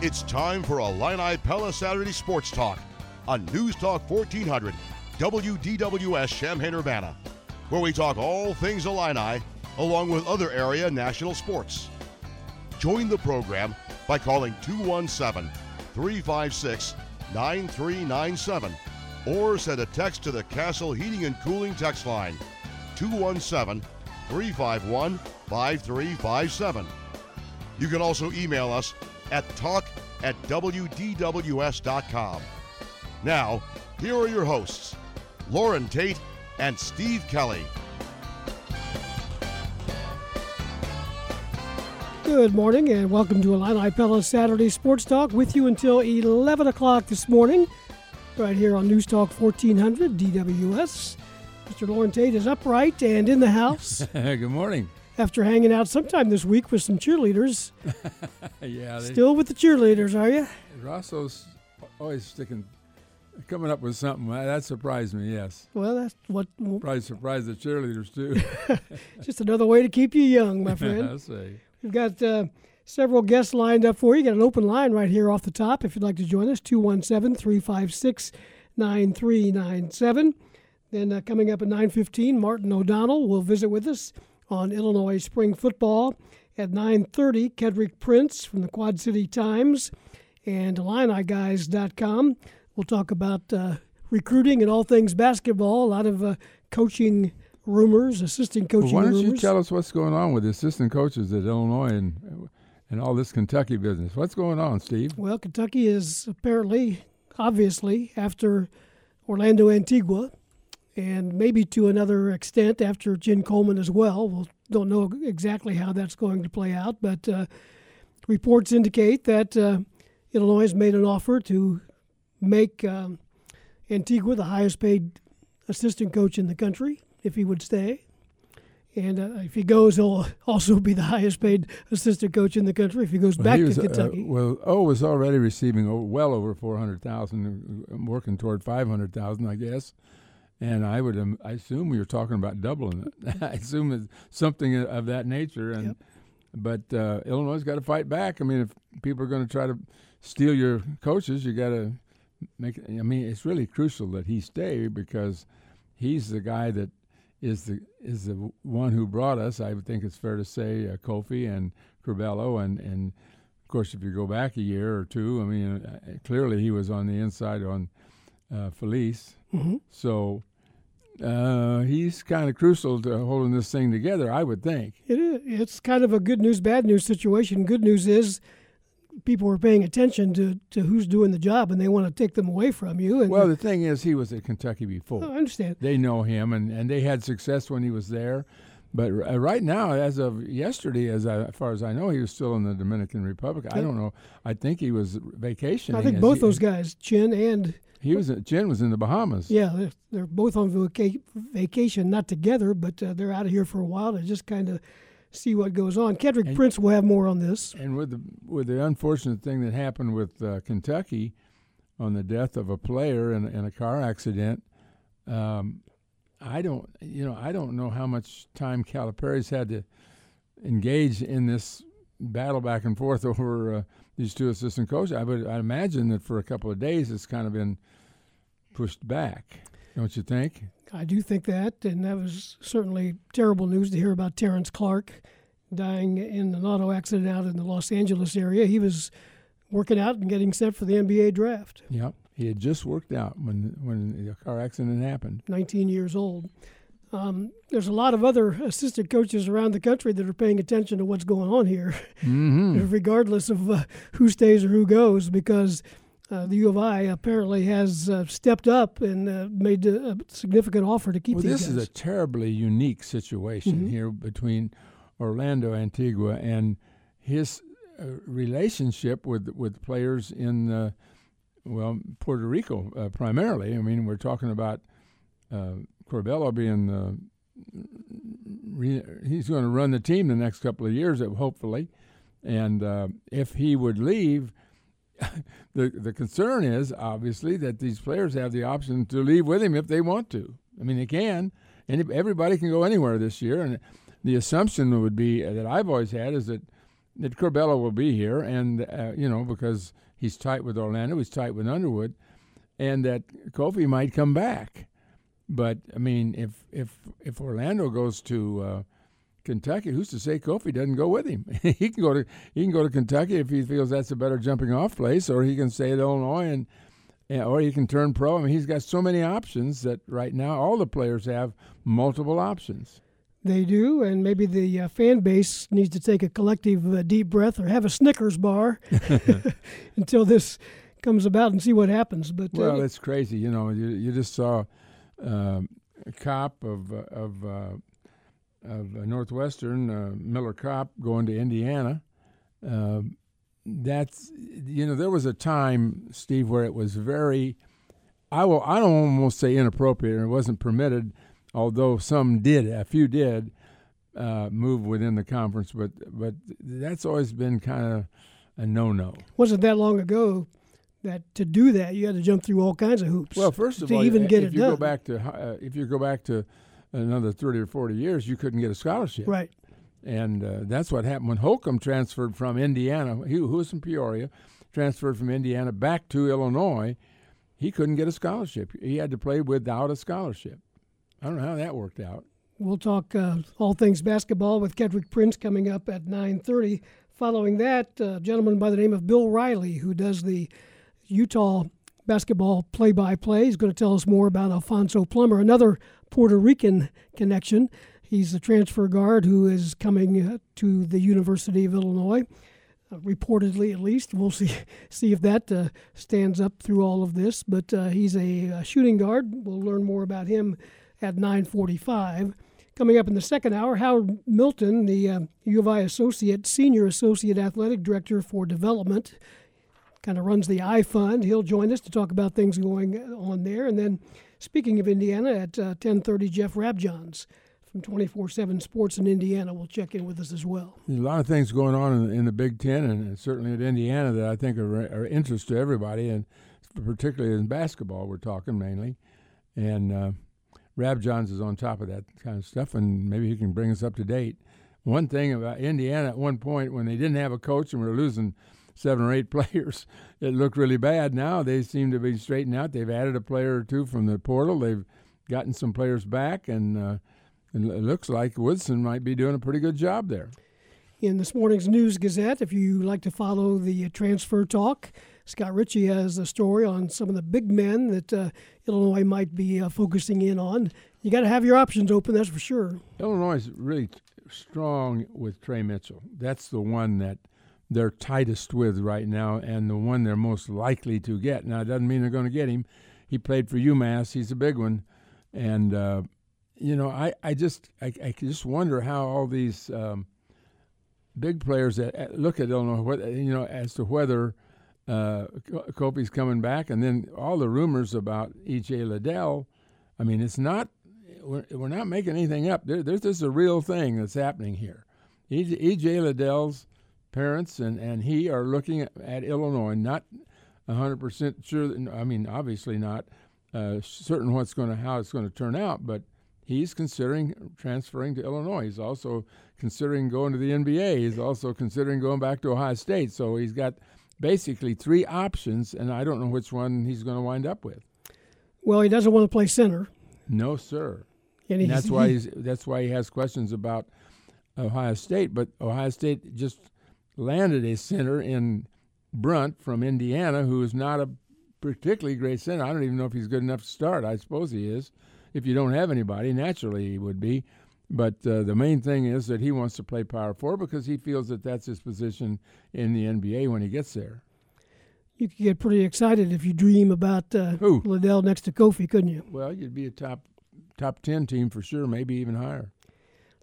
It's time for Illini Pella Saturday Sports Talk on News Talk 1400 WDWS Champaign Urbana, where we talk all things Illini along with other area national sports. Join the program by calling 217 356 9397 or send a text to the Castle Heating and Cooling text line 217 351 5357. You can also email us at talk at WDWS.com. Now, here are your hosts, Loren Tate and Steve Kelly. Good morning and welcome to Illini Pella Saturday Sports Talk with you until 11 o'clock this morning, right here on News Talk 1400 DWS. Mr. Loren Tate is upright and in the house. Good morning. After hanging out sometime this week with some cheerleaders. yeah. They, Still with the cheerleaders, are you? Rosso's always sticking, coming up with something. That surprised me, yes. Well, that's what. Probably surprised the cheerleaders, too. Just another way to keep you young, my friend. I'll say. We've got uh, several guests lined up for you. Got an open line right here off the top if you'd like to join us 217 356 9397. Then uh, coming up at 9:15, Martin O'Donnell will visit with us on Illinois spring football. At 9:30, Kedric Prince from the Quad City Times and IlliniGuys.com. We'll talk about uh, recruiting and all things basketball. A lot of uh, coaching rumors, assistant coaching well, why don't rumors. you tell us what's going on with the assistant coaches at Illinois and and all this Kentucky business? What's going on, Steve? Well, Kentucky is apparently, obviously, after Orlando Antigua, and maybe to another extent after Chin Coleman as well. We don't know exactly how that's going to play out, but uh, reports indicate that uh, Illinois has made an offer to make um, Antigua the highest paid assistant coach in the country if he would stay. And uh, if he goes, he'll also be the highest paid assistant coach in the country if he goes Well, back he was, to uh, Kentucky. well, O was already receiving well over four hundred thousand, working toward five hundred thousand, I guess. And I would, um, I assume we were talking about doubling it. I assume it's something of that nature. And Yep. but uh, Illinois got to fight back. I mean, if people are going to try to steal your coaches, you got to make. I mean, it's really crucial that he stay because he's the guy that is the is the one who brought us. I would think it's fair to say uh, Kofi and Curbelo, and and of course, if you go back a year or two, I mean, uh, clearly he was on the inside on uh, Feliz. hmm So uh, he's kind of crucial to holding this thing together, I would think. It is. It's kind of a good news, bad news situation. Good news is people are paying attention to, to who's doing the job, and they want to take them away from you. And Well, the thing is, he was at Kentucky before. Oh, I understand. They know him, and, and they had success when he was there. But uh, right now, as of yesterday, as, I, as far as I know, he was still in the Dominican Republic. I don't know. I think he was vacationing. I think both he, those guys, Chin and He was. Chin was in the Bahamas. yeah, they're, they're both on vaca- vacation, not together, but uh, they're out of here for a while to just kind of see what goes on. Kedric And- Prince will have more on this. And with the with the unfortunate thing that happened with uh, Kentucky, on the death of a player in, in a car accident, um, I don't you know I don't know how much time Calipari's had to engage in this battle back and forth over uh, these two assistant coaches. I would I imagine that for a couple of days it's kind of been pushed back. Don't you think? I do think that, and that was certainly terrible news to hear about Terrence Clark dying in an auto accident out in the Los Angeles area. He was working out and getting set for the NBA draft. Yep. He had just worked out when when the car accident happened. 19 years old. Um, there's a lot of other assistant coaches around the country that are paying attention to what's going on here, Mm-hmm. regardless of uh, who stays or who goes, because uh, the U of I apparently has uh, stepped up and uh, made a, a significant offer to keep Well, this guys. is a terribly unique situation Mhm. here between Orlando Antigua and his uh, relationship with with players in uh, well Puerto Rico uh, primarily. I mean, we're talking about uh, Curbelo being the re- he's going to run the team the next couple of years, uh, hopefully, and uh, if he would leave. the the concern is obviously that these players have the option to leave with him if they want to. I mean, they can, and everybody can go anywhere this year. And the assumption would be that I've always had is that that Curbelo will be here, and uh, you know because he's tight with Orlando, he's tight with Underwood, and that Kofi might come back. But I mean, if if if Orlando goes to uh, Kentucky, who's to say Kofi doesn't go with him? he can go to he can go to Kentucky if he feels that's a better jumping off place, or he can stay at Illinois and. Or he can turn pro. I mean, he's got so many options that right now all the players have multiple options. They do, and maybe the uh, fan base needs to take a collective uh, deep breath or have a Snickers bar until this comes about and see what happens. But uh, well, it's crazy. You know, you, you just saw um, a Kopp of uh, of uh, of Northwestern, uh, Miller Kopp going to Indiana. Um, that's you know there was a time, Steve, where it was very, I will I don't almost say inappropriate, and it wasn't permitted, although some did, a few did. Uh, move within the conference, but but that's always been kind of a no-no. Wasn't that long ago that to do that you had to jump through all kinds of hoops. Well, first of to all, even if get you it go done. back to uh, if you go back to another thirty or forty years, you couldn't get a scholarship. Right. And uh, that's what happened when Holcomb transferred from Indiana. He who was from Peoria, transferred from Indiana back to Illinois. He couldn't get a scholarship. He had to play without a scholarship. I don't know how that worked out. We'll talk uh, all things basketball with Kedric Prince coming up at 9:30. Following that, a gentleman by the name of Bill Riley, who does the Utah basketball play-by-play, is going to tell us more about Alfonso Plummer, another Puerto Rican connection. He's a transfer guard who is coming uh, to the University of Illinois, uh, reportedly at least. We'll see see if that uh, stands up through all of this. But uh, he's a, a shooting guard. We'll learn more about him at 9:45. Coming up in the second hour, Howard Milton, the U of I Associate, Senior Associate Athletic Director for Development, kind of runs the I Fund. He'll join us to talk about things going on there. And then, speaking of Indiana, at uh, 10:30, Jeff Rabjohns from 24/7 Sports in Indiana will check in with us as well. There's a lot of things going on in, in the Big Ten and certainly at Indiana that I think are, are interest to everybody, and particularly in basketball, we're talking mainly. And uh, Rabjohns is on top of that kind of stuff, and maybe he can bring us up to date. One thing about Indiana at one point, when they didn't have a coach and we were losing seven or eight players, it looked really bad. Now they seem to be straightened out. They've added a player or two from the portal. They've gotten some players back, and, uh, and it looks like Woodson might be doing a pretty good job there. In this morning's News Gazette, if you like to follow the transfer talk, Scott Richey has a story on some of the big men that uh, Illinois might be uh, focusing in on. You got to have your options open, that's for sure. Illinois is really strong with Tre Mitchell. That's the one that they're tightest with right now, and the one they're most likely to get. Now, it doesn't mean they're going to get him. He played for UMass. He's a big one, and uh, you know, I, I just I, I just wonder how all these um, big players that look at Illinois, what, you know, as to whether uh, Kofi's coming back, and then all the rumors about E.J. Liddell. I mean, it's not we're, we're not making anything up. There, there's just a real thing that's happening here. E.J. Liddell's parents and, and he are looking at, at Illinois, not 100% sure. That, I mean, obviously not uh, certain what's going to how it's going to turn out, but he's considering transferring to Illinois. He's also considering going to the NBA. He's also considering going back to Ohio State. So he's got basically three options, and I don't know which one he's going to wind up with. Well, he doesn't want to play center. No, sir. And, and that's why he's that's why he has questions about Ohio State. But Ohio State just landed a center in Brunk from Indiana, who is not a particularly great center. I don't even know if he's good enough to start. I suppose he is. If you don't have anybody, naturally he would be. But uh, the main thing is that he wants to play power forward because he feels that that's his position in the NBA when he gets there. You could get pretty excited if you dream about uh? Liddell next to Kofi, couldn't you? Well, you'd be a top top ten team for sure, maybe even higher.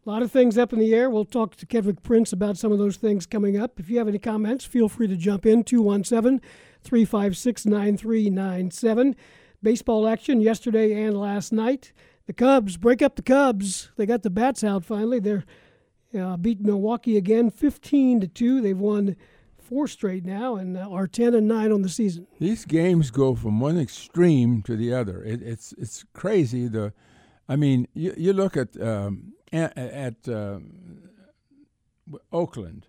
A lot of things up in the air. We'll talk to Kedric Prince about some of those things coming up. If you have any comments, feel free to jump in 217 356 9397. Baseball action yesterday and last night. The Cubs break up the Cubs. They got the bats out finally. They're uh, beat Milwaukee again, 15 to two. They've won four straight now and uh, are 10 and nine on the season. These games go from one extreme to the other. It, it's it's crazy. The, I mean, you, you look at um, at, at uh, Oakland.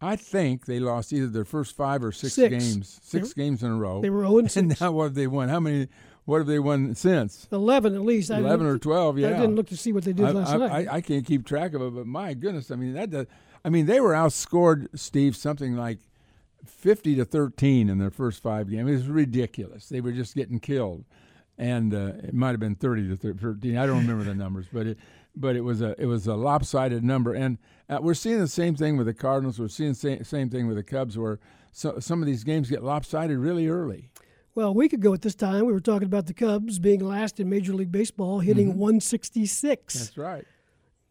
I think they lost either their first five or six, Six. games, 6 games in a row. They were 0 and and now what have they won? How many? What have they won since? 11 at least. I Eleven or twelve? Yeah, I didn't look to see what they did I, last I, night. I, I can't keep track of it, but my goodness, I mean that. Does, I mean they were outscored, Steve, something like fifty to thirteen in their first five games. It was ridiculous. They were just getting killed, and uh, it might have been thirty to thirteen. I don't remember the numbers, but it but it was a it was a lopsided number, and uh, we're seeing the same thing with the Cardinals. We're seeing the same, same thing with the Cubs, where so, some of these games get lopsided really early. well, a week ago at this time, we were talking about the Cubs being last in Major League Baseball, hitting Mm-hmm. 166. That's right.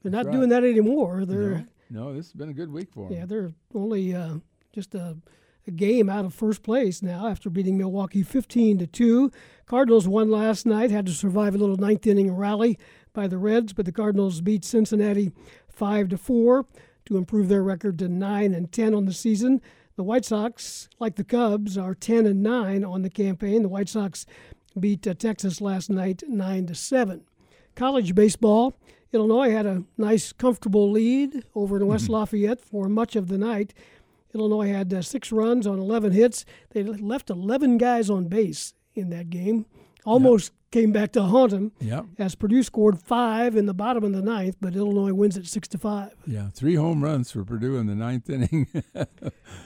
They're not right. doing that anymore. They're No, no, this has been a good week for them. yeah, they're only uh, just a, a game out of first place now after beating Milwaukee 15 to two. Cardinals won last night, had to survive a little ninth inning rally by the Reds, but the Cardinals beat Cincinnati five to four to improve their record to nine and ten on the season. The White Sox, like the Cubs, are 10 and 9 on the campaign. The White Sox beat uh, Texas last night 9 to 7. College baseball, Illinois had a nice, comfortable lead over in West Lafayette for much of the night. Illinois had uh, six runs on 11 hits. They left 11 guys on base in that game. Almost came back to haunt them Yep. as Purdue scored five in the bottom of the ninth, but Illinois wins at six to five. Yeah, three home runs for Purdue in the ninth inning,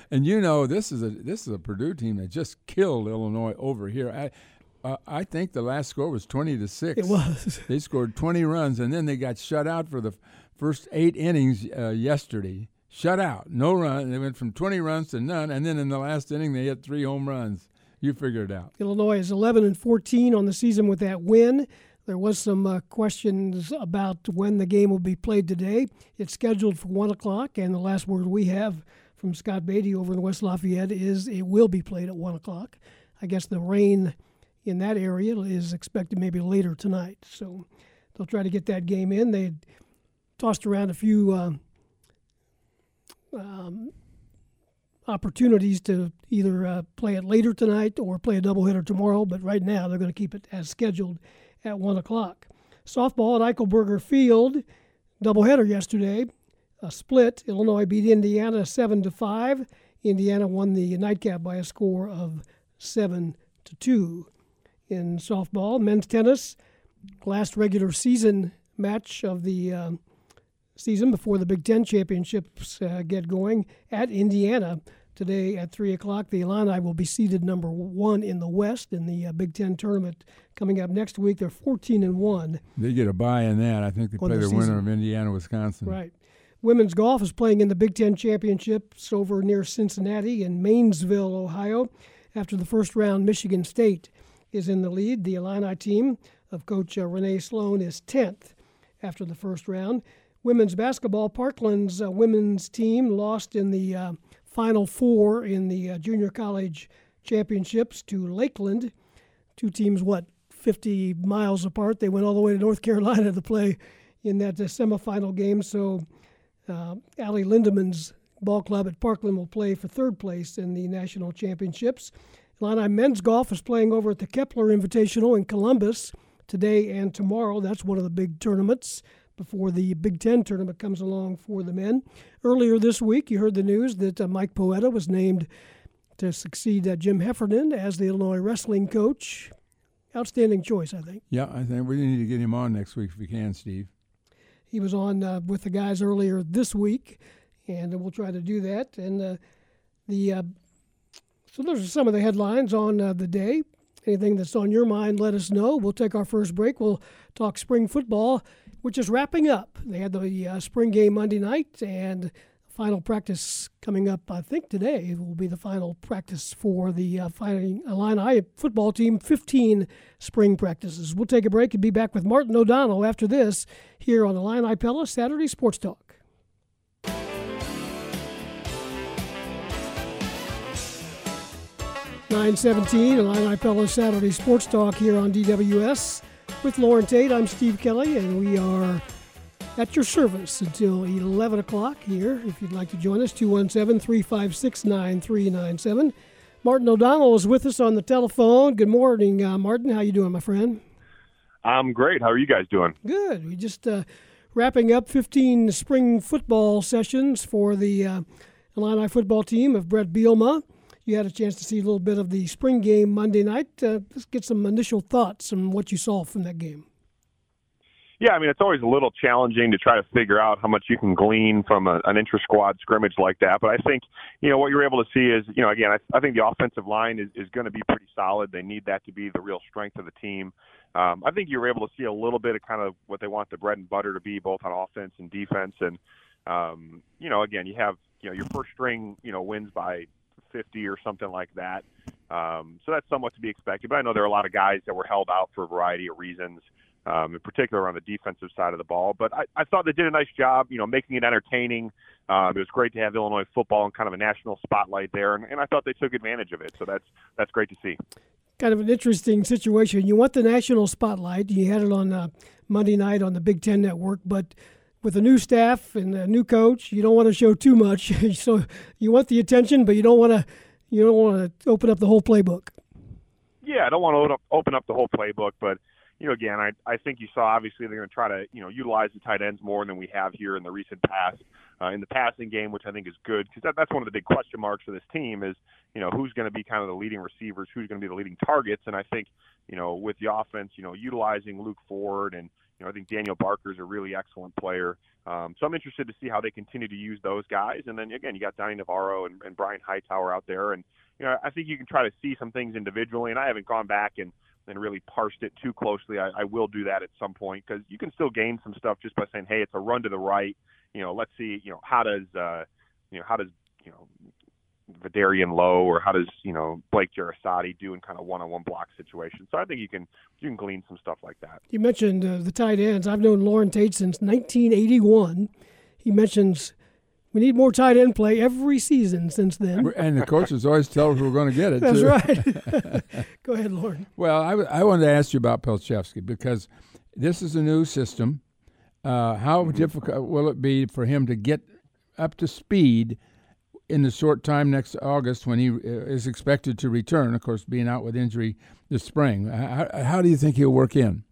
and you know this is a this is a Purdue team that just killed Illinois over here. I uh, I think the last score was twenty to six. It was. They scored twenty runs, and then they got shut out for the first eight innings uh, yesterday. Shut out, no run. They went from twenty runs to none, and then in the last inning they hit three home runs. You figure it out. Illinois is 11 and 14 on the season with that win. There was some uh, questions about when the game will be played today. It's scheduled for one o'clock, and the last word we have from Scott Beatty over in West Lafayette is it will be played at one o'clock. I guess the rain in that area is expected maybe later tonight, so they'll try to get that game in. They tossed around a few. um um, opportunities to either uh, play it later tonight or play a doubleheader tomorrow, but right now they're going to keep it as scheduled at 1 o'clock. Softball at Eichelberger Field, doubleheader yesterday, a split. Illinois beat Indiana 7 to 5. Indiana won the nightcap by a score of 7 to 2. In softball, men's tennis, last regular season match of the um, season before the Big Ten championships uh, get going at Indiana today at three o'clock. The Illini will be seeded number one in the West in the uh, Big Ten tournament coming up next week. They're fourteen and one. They get a bye in that. I think they play the winner of Indiana, Wisconsin. Right. Women's golf is playing in the Big Ten championships over near Cincinnati in Maineville, Ohio. After the first round, Michigan State is in the lead. The Illini team of Coach uh, Renee Slone is tenth after the first round. Women's basketball, Parkland's uh, women's team lost in the uh, Final Four in the uh, junior college championships to Lakeland. Two teams, what, 50 miles apart. They went all the way to North Carolina to play in that uh, semifinal game. So uh, Allie Lindemann's ball club at Parkland will play for third place in the national championships. Illini men's golf is playing over at the Kepler Invitational in Columbus today and tomorrow. That's one of the big tournaments before the Big Ten tournament comes along for the men. Earlier this week, you heard the news that uh, Mike Poeta was named to succeed uh, Jim Heffernan as the Illinois wrestling coach. Outstanding choice, I think. Yeah, I think we need to get him on next week if we can, Steve. He was on uh, with the guys earlier this week, and we'll try to do that. And uh, the uh, so those are some of the headlines on uh, the day. Anything that's on your mind, let us know. We'll take our first break. We'll talk spring football, which is wrapping up. They had the uh, spring game Monday night, and final practice coming up. I think today will be the final practice for the uh, Fighting Illini football team. 15 spring practices. We'll take a break and be back with Martin O'Donnell after this here on Illini Pella Saturday Sports Talk. Nine seventeen, Illini Pella Saturday Sports Talk here on DWS with Loren Tate. I'm Steve Kelly, and we are at your service until 11 o'clock here. If you'd like to join us, 217 356 9397. Martin O'Donnell is with us on the telephone. Good morning, uh, Martin. How you doing, my friend? I'm great. How are you guys doing? Good. We just uh, wrapping up 15 spring football sessions for the uh, Illini football team of Brett Bielema. You had a chance to see a little bit of the spring game Monday night. Uh, let's get some initial thoughts on what you saw from that game. Yeah, I mean, it's always a little challenging to try to figure out how much you can glean from a, an intra squad scrimmage like that. But I think, you know, what you're able to see is, you know, again, I, I think the offensive line is, is going to be pretty solid. They need that to be the real strength of the team. Um, I think you were able to see a little bit of kind of what they want the bread and butter to be, both on offense and defense. And, um, you know, again, you have, you know, your first string, you know, wins by 50 or something like that. Um, so that's somewhat to be expected. But I know there are a lot of guys that were held out for a variety of reasons um, in particular on the defensive side of the ball. But I, I thought they did a nice job, you know, making it entertaining. Um, it was great to have Illinois football in kind of a national spotlight there, and, and I thought they took advantage of it. So that's that's great to see. Kind of an interesting situation. You want the national spotlight. You had it on uh, Monday night on the Big Ten Network, but with a new staff and a new coach, you don't want to show too much. so you want the attention, but you don't want to you don't want to open up the whole playbook. Yeah, I don't want to open up the whole playbook, but you know, again, I I think you saw obviously they're going to try to you know utilize the tight ends more than we have here in the recent past uh, in the passing game, which I think is good because that, that's one of the big question marks for this team is you know who's going to be kind of the leading receivers, who's going to be the leading targets, and I think you know with the offense, you know, utilizing Luke Ford and you know I think Daniel Barker is a really excellent player. Um, so I'm interested to see how they continue to use those guys, and then again you got Donny Navarro and, and Brian Hightower out there, and you know I think you can try to see some things individually, and I haven't gone back and and really parsed it too closely. I, I will do that at some point because you can still gain some stuff just by saying, "Hey, it's a run to the right." You know, let's see. You know, how does uh, you know how does you know Vederian Lowe or how does you know Blake Jeresaty do in kind of one-on-one block situations. So I think you can you can glean some stuff like that. You mentioned uh, the tight ends. I've known Loren Tate since 1981. He mentions we need more tight end play every season since then. And the coaches always tell us we're going to get it. That's right. Go ahead, Loren. Well, I, I wanted to ask you about Palczewski because this is a new system. Uh, how difficult will it be for him to get up to speed in the short time next August when he uh, is expected to return? Of course, being out with injury this spring. How, how do you think he'll work in?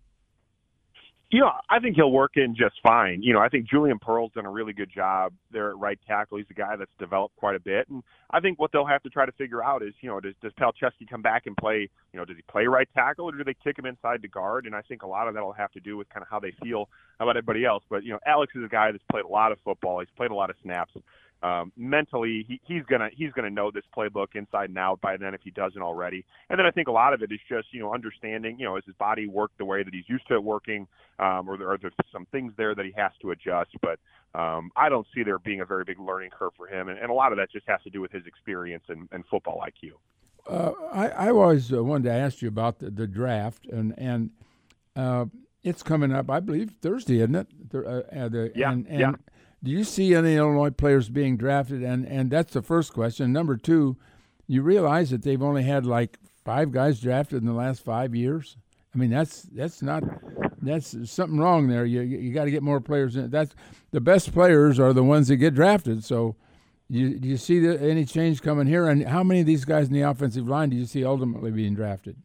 You know, I think he'll work in just fine. You know, I think Julian Pearl's done a really good job there at right tackle. He's a guy that's developed quite a bit, and I think what they'll have to try to figure out is, you know, does does Palczewski come back and play? You know, does he play right tackle or do they kick him inside to guard? And I think a lot of that will have to do with kind of how they feel about everybody else. But you know, Alex is a guy that's played a lot of football. He's played a lot of snaps um, mentally he, he's gonna he's gonna know this playbook inside and out by then if he doesn't already. And then I think a lot of it is just you know understanding you know is his body work the way that he's used to it working, um, or there are there some things there that he has to adjust. But um, I don't see there being a very big learning curve for him, and, and a lot of that just has to do with his experience and, and football IQ. Uh, I, I always uh, wanted to ask you about the, the draft, and and uh, it's coming up, I believe Thursday, isn't it? The, uh, the, yeah, and, and yeah do you see any Illinois players being drafted? And and that's the first question. Number two, you realize that they've only had like five guys drafted in the last five years. I mean, that's that's not that's something wrong there. You you got to get more players in. That's the best players are the ones that get drafted. So, you, do you see the, any change coming here? And how many of these guys in the offensive line do you see ultimately being drafted?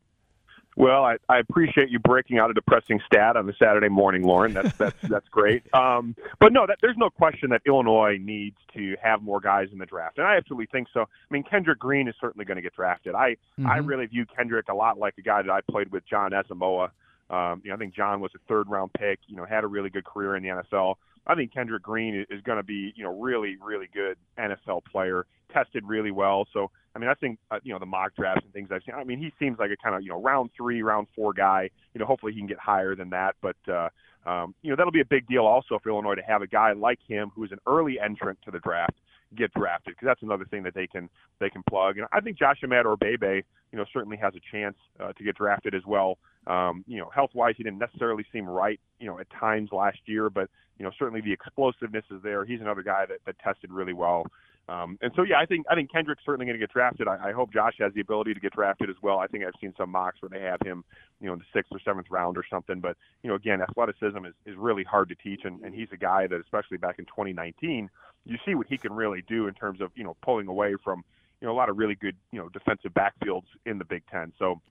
Well, I, I appreciate you breaking out a depressing stat on a Saturday morning, Loren. That's that's that's great. Um, but no, that, there's no question that Illinois needs to have more guys in the draft, and I absolutely think so. I mean, Kendrick Green is certainly going to get drafted. I mm-hmm. I really view Kendrick a lot like a guy that I played with, Jon Asamoah. Um, you know, I think John was a third round pick. You know, had a really good career in the NFL. I think Kendrick Green is going to be, you know, really, really good NFL player, tested really well. So, I mean, I think, uh, you know, the mock drafts and things I've seen, I mean, he seems like a kind of, you know, round three, round four guy. You know, hopefully he can get higher than that. But, uh, um, you know, that'll be a big deal also for Illinois to have a guy like him who is an early entrant to the draft get drafted because that's another thing that they can they can plug. And I think Josh Imatorbhebhe, you know, certainly has a chance uh, to get drafted as well. Um, you know, health wise, he didn't necessarily seem right, you know, at times last year, but you know, certainly the explosiveness is there. He's another guy that, that tested really well. Um, and so, yeah, I think I think Kendrick's certainly going to get drafted. I, I hope Josh has the ability to get drafted as well. I think I've seen some mocks where they have him, you know, in the sixth or seventh round or something. But you know, again, athleticism is, is really hard to teach, and, and he's a guy that, especially back in 2019, you see what he can really do in terms of you know pulling away from you know a lot of really good you know defensive backfields in the Big Ten. So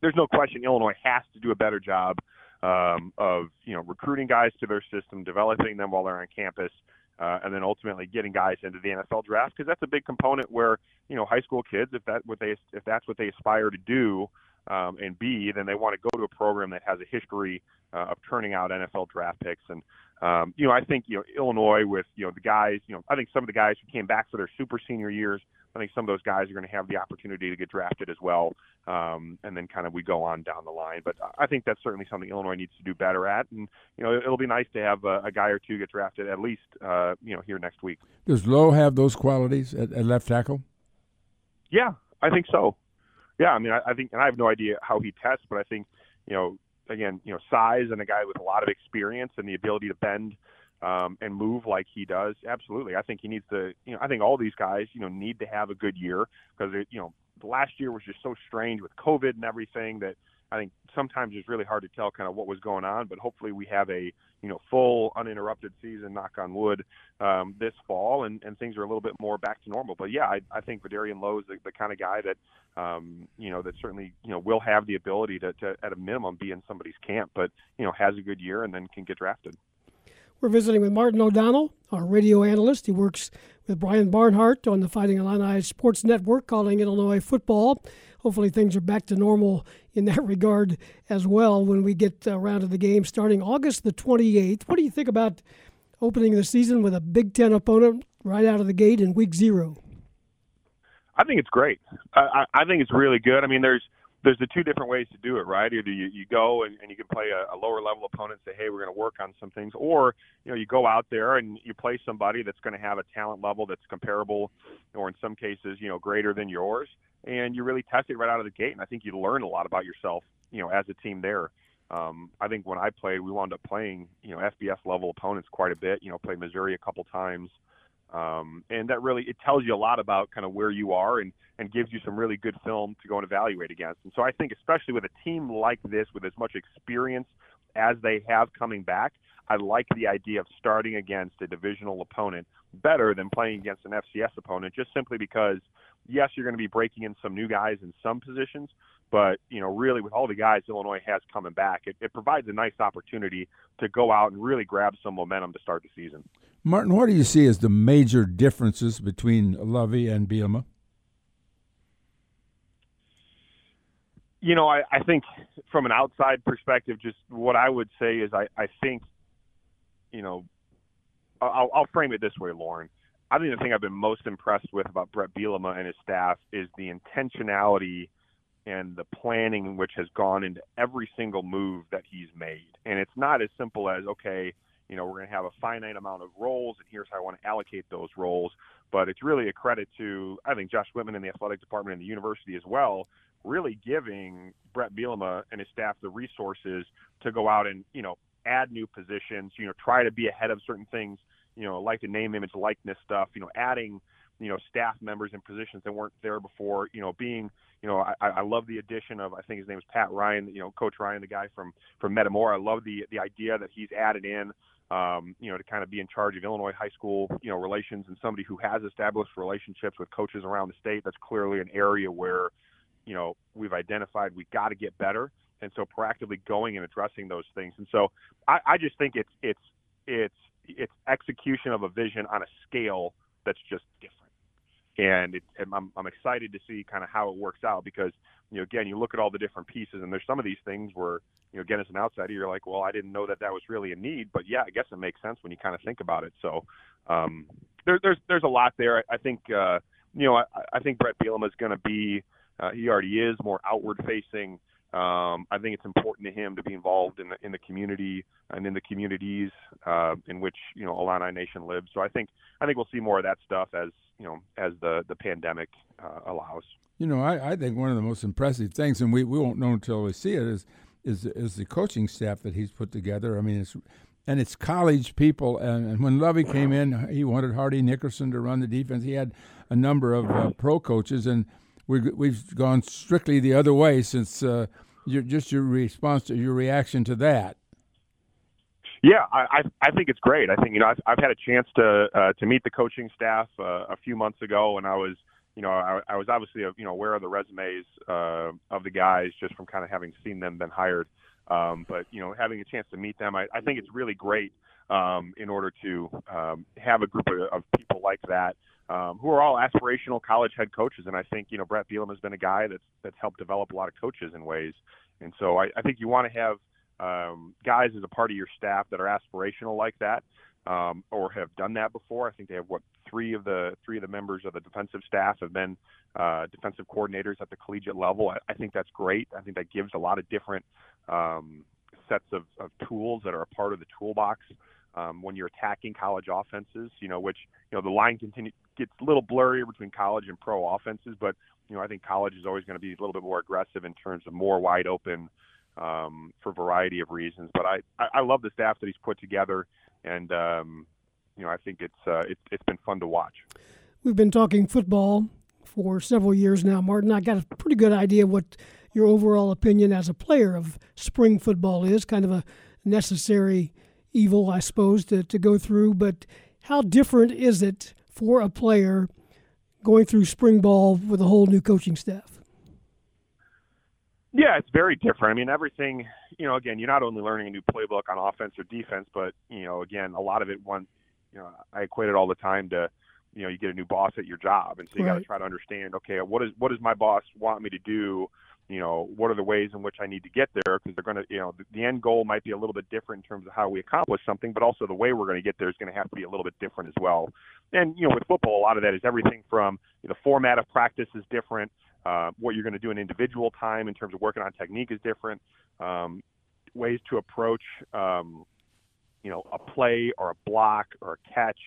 there's no question Illinois has to do a better job um, of you know recruiting guys to their system, developing them while they're on campus, uh, and then ultimately getting guys into the NFL draft because that's a big component where you know high school kids if that what they if that's what they aspire to do um, and be, then they want to go to a program that has a history uh, of turning out NFL draft picks. And um, you know I think you know Illinois with you know the guys you know I think some of the guys who came back for their super senior years I think some of those guys are going to have the opportunity to get drafted as well, um, and then kind of we go on down the line. But I think that's certainly something Illinois needs to do better at, and you know it'll be nice to have a, a guy or two get drafted at least uh, you know here next week. Does Lowe have those qualities at, at left tackle? Yeah, I think so. Yeah, I mean I, I think, and I have no idea how he tests, but I think you know again you know size and a guy with a lot of experience and the ability to bend um, and move like he does, absolutely. I think he needs to. You know, I think all these guys, you know, need to have a good year because you know last year was just so strange with COVID and everything that I think sometimes it's really hard to tell kind of what was going on. But hopefully we have a you know full uninterrupted season, knock on wood, um, this fall, and, and things are a little bit more back to normal. But yeah, I, I think Vederian Lowe is the, the kind of guy that um, you know that certainly you know will have the ability to, to at a minimum be in somebody's camp, but you know has a good year and then can get drafted. We're visiting with Martin O'Donnell, our radio analyst. He works with Brian Barnhart on the Fighting Illini Sports Network, calling Illinois football. Hopefully, things are back to normal in that regard as well when we get around to the game starting August the 28th. What do you think about opening the season with a Big Ten opponent right out of the gate in week zero? I think it's great. I, I think it's really good. I mean, there's there's the two different ways to do it, right? Either you, you go and, and you can play a, a lower level opponent, say, hey, we're going to work on some things, or you know, you go out there and you play somebody that's going to have a talent level that's comparable, or in some cases, you know, greater than yours, and you really test it right out of the gate. And I think you learn a lot about yourself, you know, as a team there. Um, I think when I played, we wound up playing, you know, FBS level opponents quite a bit. You know, played Missouri a couple times. Um, and that really it tells you a lot about kind of where you are and and gives you some really good film to go and evaluate against. And so I think especially with a team like this with as much experience as they have coming back, I like the idea of starting against a divisional opponent better than playing against an FCS opponent just simply because yes, you're going to be breaking in some new guys in some positions, but you know, really with all the guys Illinois has coming back, it, it provides a nice opportunity to go out and really grab some momentum to start the season. Martin, what do you see as the major differences between Lovie and Bielema? You know, I, I think from an outside perspective, just what I would say is I, I think, you know, I'll, I'll frame it this way, Loren. I think the thing I've been most impressed with about Brett Bielema and his staff is the intentionality and the planning which has gone into every single move that he's made. And it's not as simple as, okay, you know, we're going to have a finite amount of roles, and here's how I want to allocate those roles. But it's really a credit to, I think, Josh Whitman and the athletic department and the university as well, really giving Brett Bielema and his staff the resources to go out and, you know, add new positions, you know, try to be ahead of certain things, you know, like the name, image, likeness stuff, you know, adding, you know, staff members in positions that weren't there before, you know, being, you know, I, I love the addition of, I think his name is Pat Ryan, you know, Coach Ryan, the guy from, from Metamora. I love the, the idea that he's added in, um, you know, to kind of be in charge of Illinois high school, you know, relations and somebody who has established relationships with coaches around the state. That's clearly an area where, you know, we've identified we got to get better. And so proactively going and addressing those things. And so I, I just think it's, it's, it's, it's execution of a vision on a scale that's just different. And, it, I'm, I'm excited to see kind of how it works out because, you know, again, you look at all the different pieces and there's some of these things where, you know, again, as an outsider, you're like, well, I didn't know that that was really a need, but yeah, I guess it makes sense when you kind of think about it. So um, there, there's there's a lot there. I think uh, you know I, I think Brett Bielema is going to be uh, he already is more outward facing. Um, I think it's important to him to be involved in the in the community and in the communities uh, in which you know Illini Nation lives. So I think I think we'll see more of that stuff as you know as the the pandemic uh, allows. You know, I, I think one of the most impressive things, and we, we won't know until we see it, is is is the coaching staff that he's put together. I mean, it's and it's college people. And, and when Lovie came in, he wanted Hardy Nickerson to run the defense. He had a number of uh, pro coaches, and we we've gone strictly the other way since uh, your just your response to your reaction to that. Yeah, I I think it's great. I think you know I've, I've had a chance to uh, to meet the coaching staff uh, a few months ago, and I was you know, I, I was obviously, uh, you know, aware of the resumes uh, of the guys just from kind of having seen them been hired. Um, but you know, having a chance to meet them, I, I think it's really great um, in order to um, have a group of, of people like that um, who are all aspirational college head coaches. And I think you know Brett Bielema has been a guy that's that's helped develop a lot of coaches in ways. And so I, I think you want to have um, guys as a part of your staff that are aspirational like that, um, or have done that before. I think they have what three of the three of the members of the defensive staff have been uh, defensive coordinators at the collegiate level. I, I think that's great. I think that gives a lot of different um, sets of, of tools that are a part of the toolbox um, when you're attacking college offenses. You know, which you know the line continue gets a little blurrier between college and pro offenses, but you know I think college is always going to be a little bit more aggressive in terms of more wide open um, for a variety of reasons. But I, I love the staff that he's put together, and um, you know I think it's uh, it, it's been fun to watch. We've been talking football for several years now, Martin. I got a pretty good idea what your overall opinion as a player of spring football is. Kind of a necessary evil, I suppose, to, to go through. But how different is it for a player going through spring ball with a whole new coaching staff? Yeah, it's very different. I mean, everything, you know, again, you're not only learning a new playbook on offense or defense, but, you know, again, a lot of it one, you know, I equate it all the time to, you know, you get a new boss at your job. And so you right. got to try to understand, okay, what is, what does my boss want me to do? You know, what are the ways in which I need to get there? Because they're going to, you know, the, the end goal might be a little bit different in terms of how we accomplish something, but also the way we're going to get there is going to have to be a little bit different as well. And, you know, with football, a lot of that is everything from you know, the format of practice is different uh, what you're going to do in individual time in terms of working on technique is different. Um, ways to approach, um, you know, a play or a block or a catch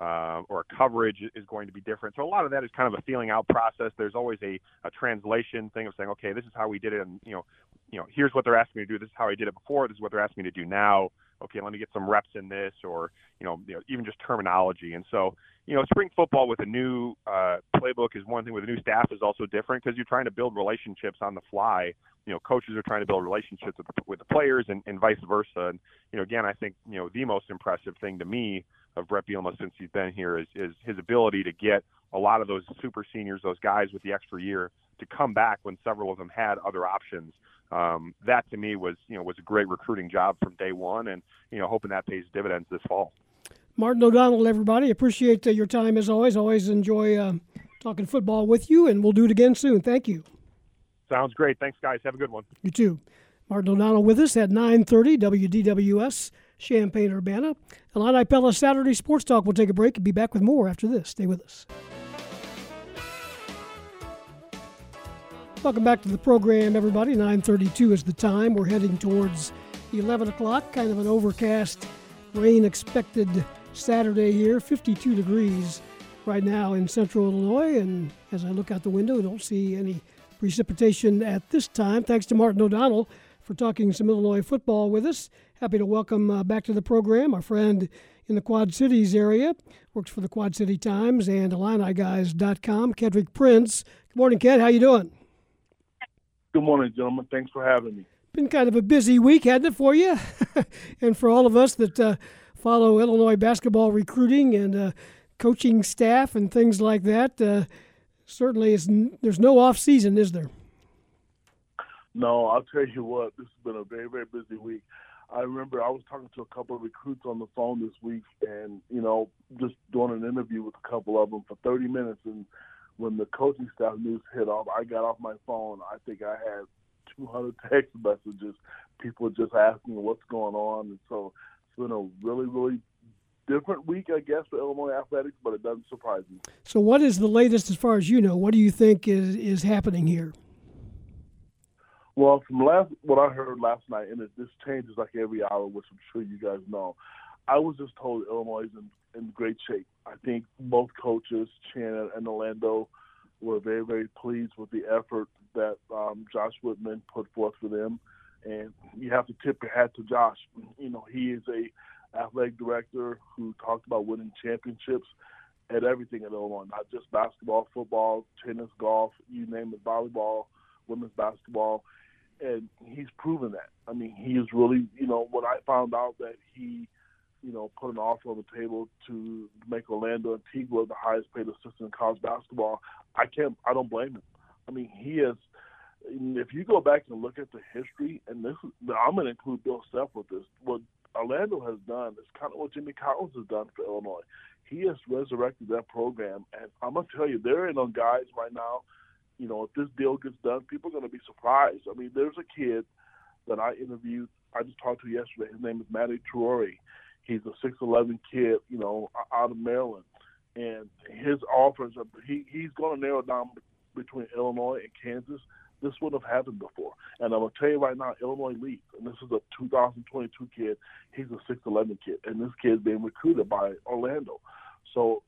uh, or a coverage is going to be different. So a lot of that is kind of a feeling out process. There's always a, a translation thing of saying, okay, this is how we did it, and you know, you know, here's what they're asking me to do. This is how I did it before. This is what they're asking me to do now. Okay, let me get some reps in this, or you know, you know even just terminology. And so you know, spring football with a new uh, playbook is one thing. With a new staff is also different because you're trying to build relationships on the fly. You know, coaches are trying to build relationships with the, with the players and, and vice versa. And you know, again, I think you know the most impressive thing to me of Brett Bielema since he's been here is, is his ability to get a lot of those super seniors, those guys with the extra year, to come back when several of them had other options. Um, that to me was you know was a great recruiting job from day one, and you know hoping that pays dividends this fall. Martin O'Donnell, everybody. Appreciate uh, your time as always. Always enjoy uh, talking football with you, and we'll do it again soon. Thank you. Sounds great. Thanks, guys. Have a good one. You too. Martin O'Donnell with us at 9:30 WDWS Champaign Urbana. Illini Pella Saturday Sports Talk. We'll take a break and be back with more after this. Stay with us. Welcome back to the program, everybody. 9:32 is the time. We're heading towards 11 o'clock. Kind of an overcast, rain expected Saturday here, 52 degrees right now in central Illinois. And as I look out the window, I don't see any precipitation at this time. Thanks to Martin O'Donnell for talking some Illinois football with us. Happy to welcome uh, back to the program our friend in the Quad Cities area, works for the Quad City Times and IlliniGuys.com, Kedric Prince. Good morning, Ked. How you doing? Good morning, gentlemen. Thanks for having me. Been kind of a busy week, hadn't it, for you? and for all of us that uh, follow Illinois basketball recruiting and uh, coaching staff and things like that. Uh, certainly, is there's no off season, is there? No, I'll tell you what. This has been a very very busy week. I remember I was talking to a couple of recruits on the phone this week, and you know, just doing an interview with a couple of them for 30 minutes. And when the coaching staff news hit off, I got off my phone. I think I had 200 text messages, people just asking what's going on, and so been a really, really different week, I guess, for Illinois athletics, but it doesn't surprise me. So, what is the latest as far as you know? What do you think is is happening here? Well, from last what I heard last night, and it, this changes like every hour, which I'm sure you guys know. I was just told Illinois is in, in great shape. I think both coaches, Chin and Orlando, were very, very pleased with the effort that um, Josh Whitman put forth for them and you have to tip your hat to Josh. You know, he is a athletic director who talked about winning championships at everything at Illinois, not just basketball, football, tennis, golf, you name it, volleyball, women's basketball, and he's proven that. I mean, he is really, you know, when I found out that he, you know, put an offer on the table to make Orlando Antigua the highest paid assistant in college basketball, I can't, I don't blame him. I mean, he is if you go back and look at the history, and this I'm going to include Bill Self with this. What Orlando has done is kind of what Jimmy Collins has done for Illinois. He has resurrected that program, and I'm gonna tell you, they're in on guys right now. You know, if this deal gets done, people are gonna be surprised. I mean, there's a kid that I interviewed. I just talked to yesterday. His name is Mady Traore. He's a 6'11 kid, you know, out of Maryland, and his offers. Are, He he's going to narrow down between Illinois and Kansas. This wouldn't have happened before. And I'm gonna tell you right now, Illinois leads, and this is a 2022 kid. He's a 6'11 kid, and this kid's being recruited by Orlando. So,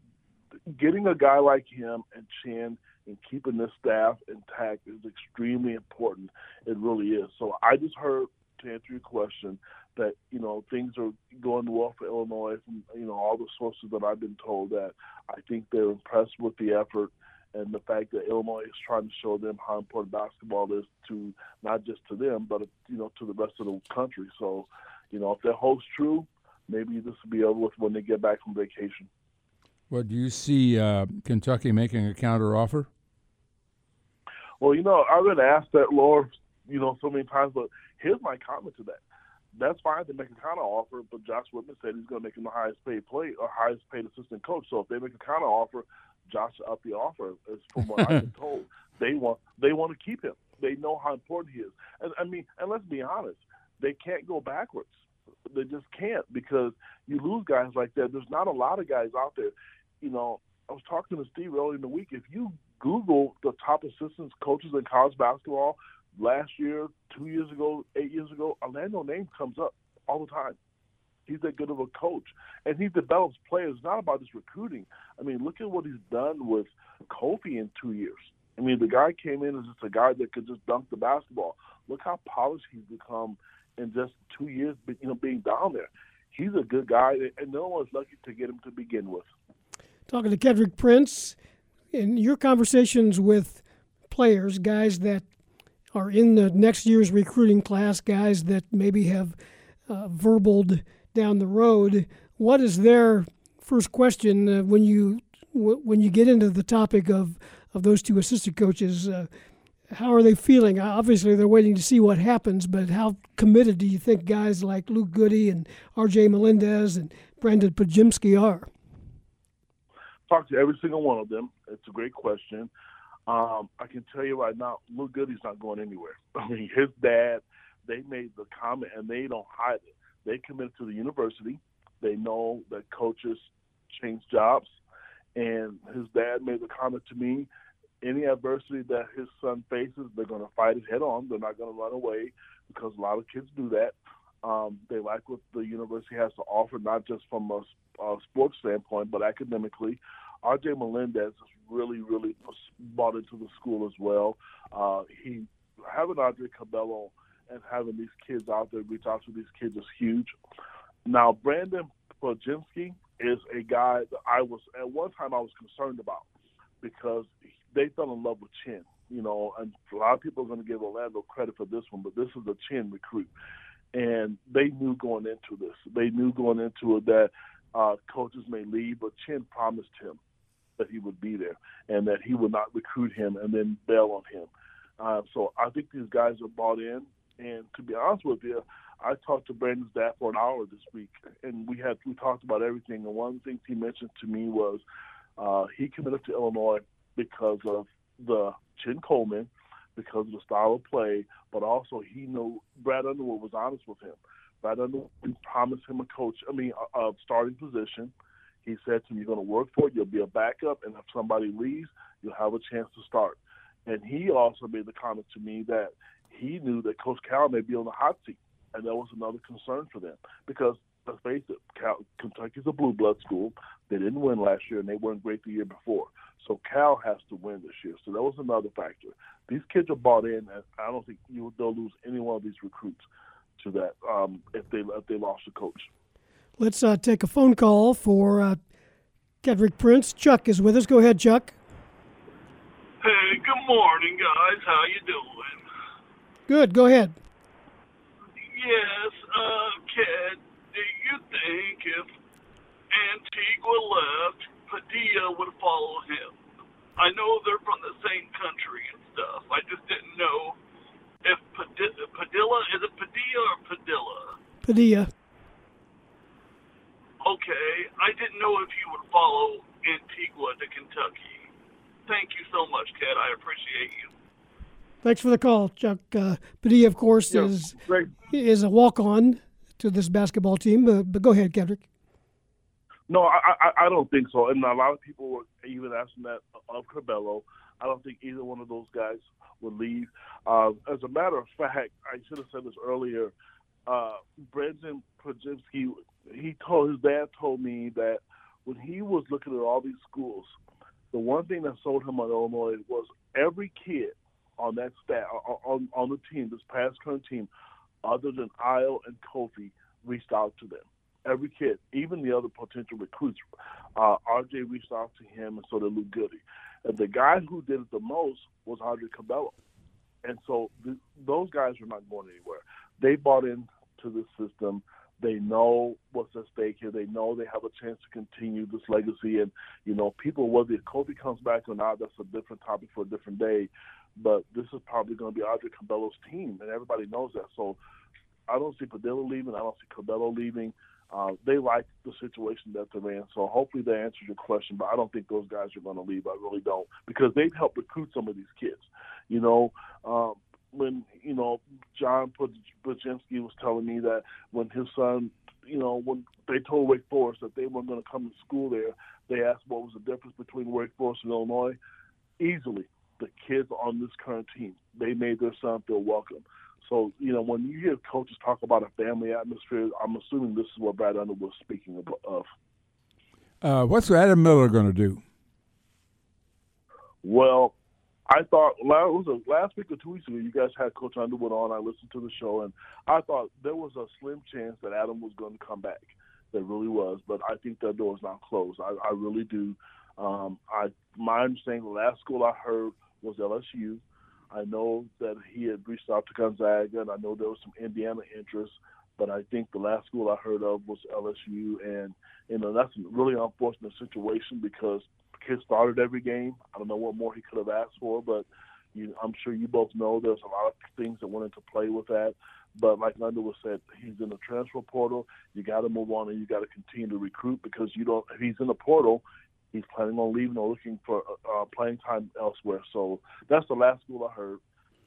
getting a guy like him and Chin and keeping this staff intact is extremely important. It really is. So I just heard to answer your question that you know things are going well for Illinois from you know all the sources that I've been told that I think they're impressed with the effort and the fact that Illinois is trying to show them how important basketball is to not just to them, but you know to the rest of the country. So, you know, if that holds true, maybe this will be over with when they get back from vacation. Well, do you see uh, Kentucky making a counter offer? Well, you know, I've been asked that, Loren, you know, so many times, but here's my comment to that. That's fine to make a counter offer, but Josh Whitman said he's going to make him the highest paid play or highest paid assistant coach. So if they make a counter offer, Josh up the offer. Is from what I've been told. They want they want to keep him. They know how important he is. And I mean, and let's be honest, they can't go backwards. They just can't because you lose guys like that. There's not a lot of guys out there. You know, I was talking to Steve earlier in the week. If you Google the top assistants coaches in college basketball last year, two years ago, eight years ago, Orlando name comes up all the time. He's that good of a coach, and he develops players. Not about just recruiting. I mean, look at what he's done with Kofi in two years. I mean, the guy came in as just a guy that could just dunk the basketball. Look how polished he's become in just two years, you know, being down there. He's a good guy, and no one's lucky to get him to begin with. Talking to Kedric Prince, in your conversations with players, guys that are in the next year's recruiting class, guys that maybe have uh, verbaled down the road, what is their first question uh, when you w- when you get into the topic of of those two assistant coaches? Uh, how are they feeling? Obviously, they're waiting to see what happens, but how committed do you think guys like Luke Goode and R.J. Melendez and Brandon Podziemski are? Talk to every single one of them. It's a great question. Um, I can tell you right now, Luke Goode's not going anywhere. I mean, his dad, they made the comment and they don't hide it. They committed to the university. They know that coaches change jobs. And his dad made the comment to me any adversity that his son faces, they're going to fight it head on. They're not going to run away because a lot of kids do that. Um, they like what the university has to offer, not just from a, a sports standpoint, but academically. RJ Melendez is really, really bought into the school as well. Uh, he having Andre Curbelo and having these kids out there reach out to these kids is huge. Now, Brandon Podziemski is a guy that I was at one time I was concerned about because they fell in love with Chin. You know, and a lot of people are going to give Orlando credit for this one, but this is a Chin recruit, and they knew going into this. They knew going into it that uh, coaches may leave, but Chin promised him that he would be there and that he would not recruit him and then bail on him. Uh, so I think these guys are bought in. And to be honest with you, I talked to Brandon's dad for an hour this week, and we had we talked about everything. And one of the things he mentioned to me was uh, he committed to Illinois because of the Chin Coleman, because of the style of play, but also he knew Brad Underwood was honest with him. Brad Underwood promised him a coach, I mean, a, a starting position. He said to me, "You're going to work for it. You'll be a backup, and if somebody leaves, you'll have a chance to start." And he also made the comment to me that he knew that Coach Cal may be on the hot seat, and that was another concern for them because let's face it, Cal, Kentucky's a blue blood school. They didn't win last year, and they weren't great the year before. So Cal has to win this year. So that was another factor. These kids are bought in, and I don't think you they'll lose any one of these recruits to that um, if they if they lost a coach. Let's uh, take a phone call for uh, Kedric Prince. Chuck is with us. Go ahead, Chuck. Hey, good morning, guys. How you doing? Good. Go ahead. Yes, uh, Ted, do you think if Antigua left, Padilla would follow him? I know they're from the same country and stuff. I just didn't know if Padilla, Padilla is it Padilla or Padilla? Padilla. Okay, I didn't know if you would follow Antigua to Kentucky. Thank you so much, Ted. I appreciate you. Thanks for the call, Chuck. Uh, Padilla, of course, Yeah, is Greg, is a walk on to this basketball team. But, but go ahead, Kedric. No, I, I I don't think so. And a lot of people were even asking that of Curbelo. I don't think either one of those guys would leave. Uh, as a matter of fact, I should have said this earlier. Uh, Brandon Podziemski, he told his dad told me that when he was looking at all these schools, the one thing that sold him on Illinois was every kid on that staff on on the team, this past current team, other than Ayo and Kofi, reached out to them every kid, even the other potential recruits. Uh, RJ reached out to him, and so did Luke Goode. And the guy who did it the most was Andre Curbelo. And so th- those guys are not going anywhere. They bought into the system. They know what's at stake here. They know they have a chance to continue this legacy. And, you know, people, whether Kofi comes back or not, that's a different topic for a different day. But this is probably going to be Andre Curbelo's team, and everybody knows that. So I don't see Padilla leaving. I don't see Curbelo leaving. Uh, they like the situation that they're in. So hopefully that answers your question. But I don't think those guys are going to leave. I really don't because they've helped recruit some of these kids. You know, um, when you know John Podziemski was telling me that when his son, you know, when they told Wake Forest that they weren't going to come to school there, they asked what was the difference between Wake Forest and Illinois. Easily, the kids on this current team, they made their son feel welcome. So, you know, when you hear coaches talk about a family atmosphere, I'm assuming this is what Brad Underwood was speaking of. Uh, what's Adam Miller going to do? Well, I thought it was a, last week or two weeks ago. You guys had Coach Underwood on. I listened to the show, and I thought there was a slim chance that Adam was going to come back. There really was, but I think that door is not closed. I, I really do. Um, I my understanding, the last school I heard was LSU. I know that he had reached out to Gonzaga, and I know there was some Indiana interest, but I think the last school I heard of was LSU, and you know that's a really unfortunate situation because kid started every game. I don't know what more he could have asked for, but you, I'm sure you both know there's a lot of things that went into play with that. But like Underwood said, he's in the transfer portal. You got to move on and you got to continue to recruit because you don't. If he's in the portal, he's planning on leaving or looking for uh, playing time elsewhere. So that's the last school I heard.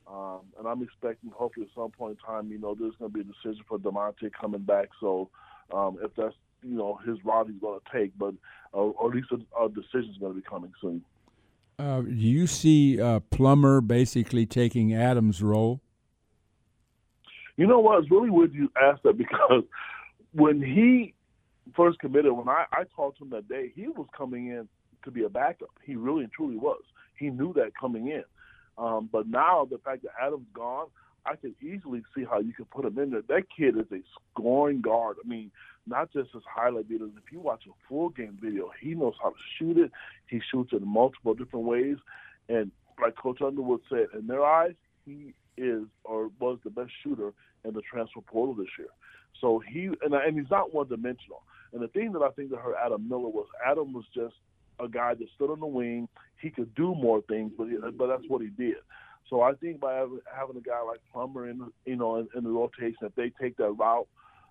Um, and I'm expecting, hopefully, at some point in time, you know, there's going to be a decision for Da'Monte coming back. So um, if that's, you know, his route he's going to take, but uh, or at least a, a decision is going to be coming soon. Uh, do you see uh, Plummer basically taking Adams' role? You know what? It's really weird you asked that because when he first committed, when I, I talked to him that day, he was coming in to be a backup. He really and truly was. He knew that coming in. Um, but now the fact that Adam's gone, I can easily see how you could put him in there. That kid is a scoring guard. I mean, not just his highlight videos. If you watch a full game video, he knows how to shoot it. He shoots it in multiple different ways. And like Coach Underwood said, in their eyes, he is or was the best shooter in the transfer portal this year. So he and, and he's not one dimensional. And the thing that I think that hurt Adam Miller was Adam was just a guy that stood on the wing. He could do more things, but but that's what he did. So I think by having a guy like Plummer in you know in, in the rotation, if they take that route,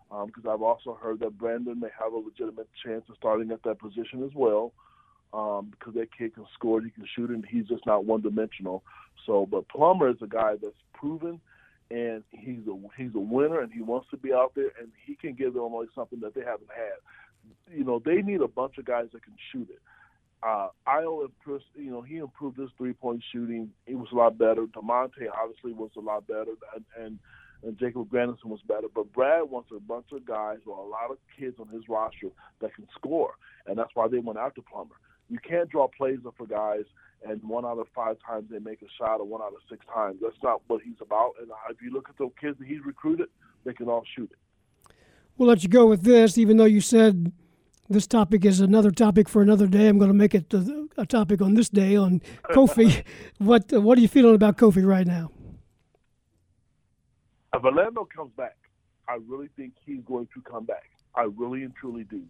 because um, I've also heard that Brandon may have a legitimate chance of starting at that position as well, um, because that kid can score, he can shoot, and he's just not one dimensional. So, but Plummer is a guy that's proven and he's a he's a winner and he wants to be out there and he can give Illinois something that they haven't had. You know, they need a bunch of guys that can shoot it. Uh, Ayo improved, you know, he improved his three point shooting. He was a lot better. Da'Monte obviously was a lot better, and and, and Jacob Grandison was better. But Brad wants a bunch of guys or a lot of kids on his roster that can score, and that's why they went after Plummer. You can't draw plays up for guys and one out of five times they make a shot, or one out of six times. That's not what he's about. And if you look at the kids that he's recruited, they can all shoot it. We'll let you go with this, even though you said this topic is another topic for another day. I'm going to make it a topic on this day on Kofi. what What are you feeling about Kofi right now? If Orlando comes back, I really think he's going to come back. I really and truly do.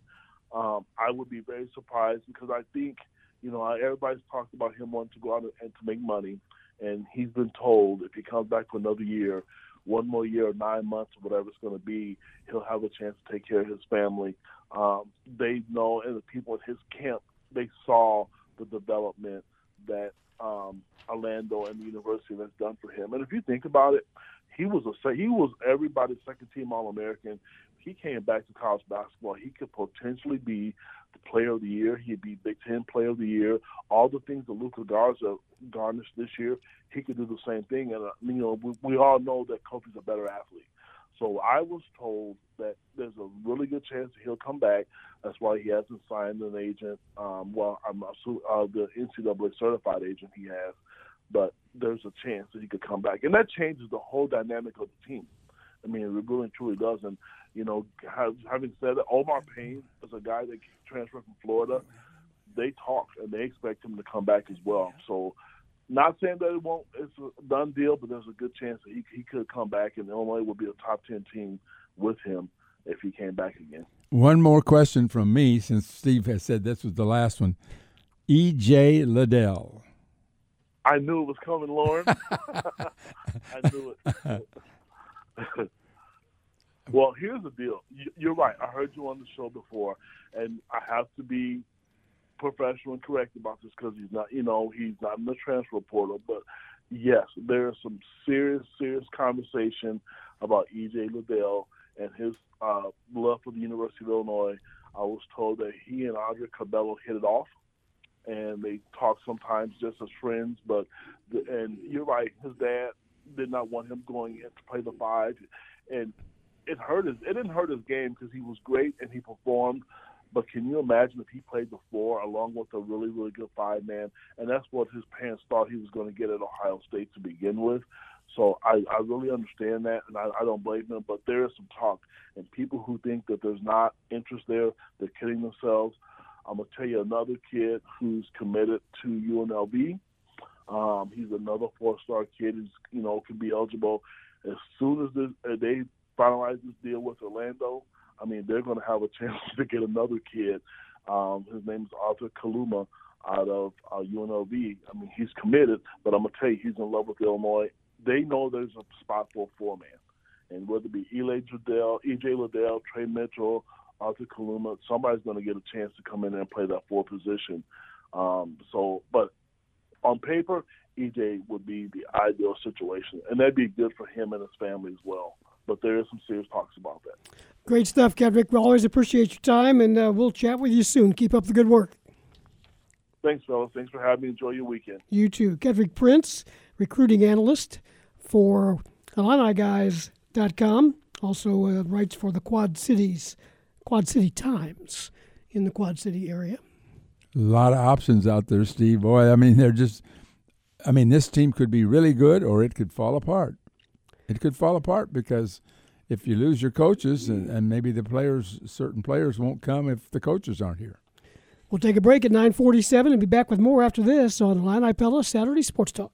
Um, I would be very surprised because I think – you know, everybody's talked about him wanting to go out and to make money, and he's been told if he comes back for another year, one more year, nine months, or whatever it's going to be, he'll have a chance to take care of his family. Um, they know, and the people in his camp, they saw the development that um, Orlando and the university has done for him. And if you think about it, he was a he was everybody's second team All American. He came back to college basketball. He could potentially be player of the year. He'd be Big Ten player of the year. All the things that Luka Garza garnished this year, he could do the same thing. And uh, you know, we, we all know that Kofi's a better athlete. So I was told that there's a really good chance that he'll come back. That's why he hasn't signed an agent. Um, well, I'm uh, the NCAA certified agent he has, but there's a chance that he could come back, and that changes the whole dynamic of the team. I mean, it really truly does. And you know, have, having said that, Omar Payne is a guy that transferred from Florida. They talk and they expect him to come back as well. So not saying that it won't. It's a done deal, but there's a good chance that he he could come back, and Illinois will be a top ten team with him if he came back again. One more question from me, since Steve has said this was the last one. E.J. Liddell. I knew it was coming, Loren. I knew it. well, here's the deal. You're right. I heard you on the show before, and I have to be professional and correct about this because he's not, you know, he's not in the transfer portal. But yes, there is some serious, serious conversation about EJ Liddell and his uh, love for the University of Illinois. I was told that he and Andre Curbelo hit it off, and they talk sometimes just as friends. But the, and you're right, his dad did not want him going in to play the five, and it hurt his. It didn't hurt his game because he was great and he performed. But can you imagine if he played the four along with a really, really good five man? And that's what his parents thought he was going to get at Ohio State to begin with. So I, I really understand that, and I, I don't blame them. But there is some talk, and people who think that there's not interest there, they're kidding themselves. I'm gonna tell you another kid who's committed to UNLV. Um, he's another four-star kid who's you know can be eligible as soon as uh, they finalize this deal with Orlando. I mean, they're going to have a chance to get another kid. Um, his name is Arthur Kaluma out of uh, UNLV. I mean, he's committed, but I'm going to tell you, he's in love with Illinois. They know there's a spot for a four man. And whether it be Eli Liddell, EJ Liddell, Tre Mitchell, Arthur Kaluma, somebody's going to get a chance to come in and play that four position. Um, so, but on paper, EJ would be the ideal situation, and that'd be good for him and his family as well. But there is some serious talks about that. Great stuff, Kedric. We always appreciate your time, and uh, we'll chat with you soon. Keep up the good work. Thanks, fellas. Thanks for having me. Enjoy your weekend. You too. Kedric Prince, recruiting analyst for IlliniGuys.com, also uh, writes for the Quad Cities, Quad City Times in the Quad City area. A lot of options out there, Steve. Boy, I mean, they're just. I mean, this team could be really good, or it could fall apart. It could fall apart because if you lose your coaches and, and maybe the players, certain players won't come if the coaches aren't here. We'll take a break at 947 and be back with more after this on Illini Pella Saturday Sports Talk.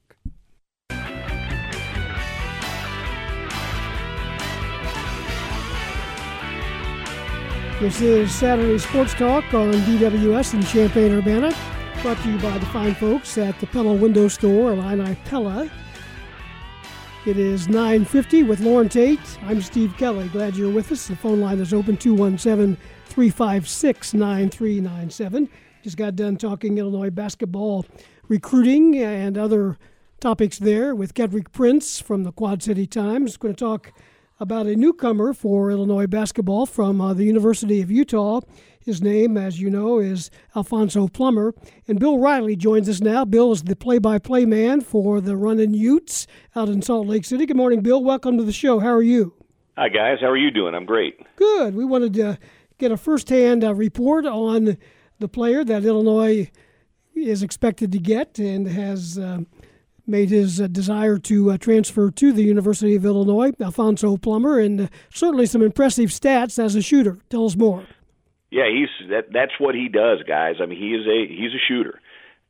This is Saturday Sports Talk on DWS in Champaign-Urbana, brought to you by the fine folks at the Pella Window Store, Illini Pella. It is 9.50 with Loren Tate. I'm Steve Kelly. Glad you're with us. The phone line is open 217-356-9397. Just got done talking Illinois basketball recruiting and other topics there with Kedric Prince from the Quad City Times. Going to talk about a newcomer for Illinois basketball from uh, the University of Utah. His name, as you know, is Alfonso Plummer. And Bill Riley joins us now. Bill is the play by play man for the Runnin' Utes out in Salt Lake City. Good morning, Bill. Welcome to the show. How are you? Hi, guys. How are you doing? I'm great. Good. We wanted to get a first hand uh, report on the player that Illinois is expected to get and has. Uh, made his uh, desire to uh, transfer to the University of Illinois, Alfonso Plummer, and uh, certainly some impressive stats as a shooter. Tell us more. Yeah, he's that. That's what he does, guys. I mean, he is a he's a shooter.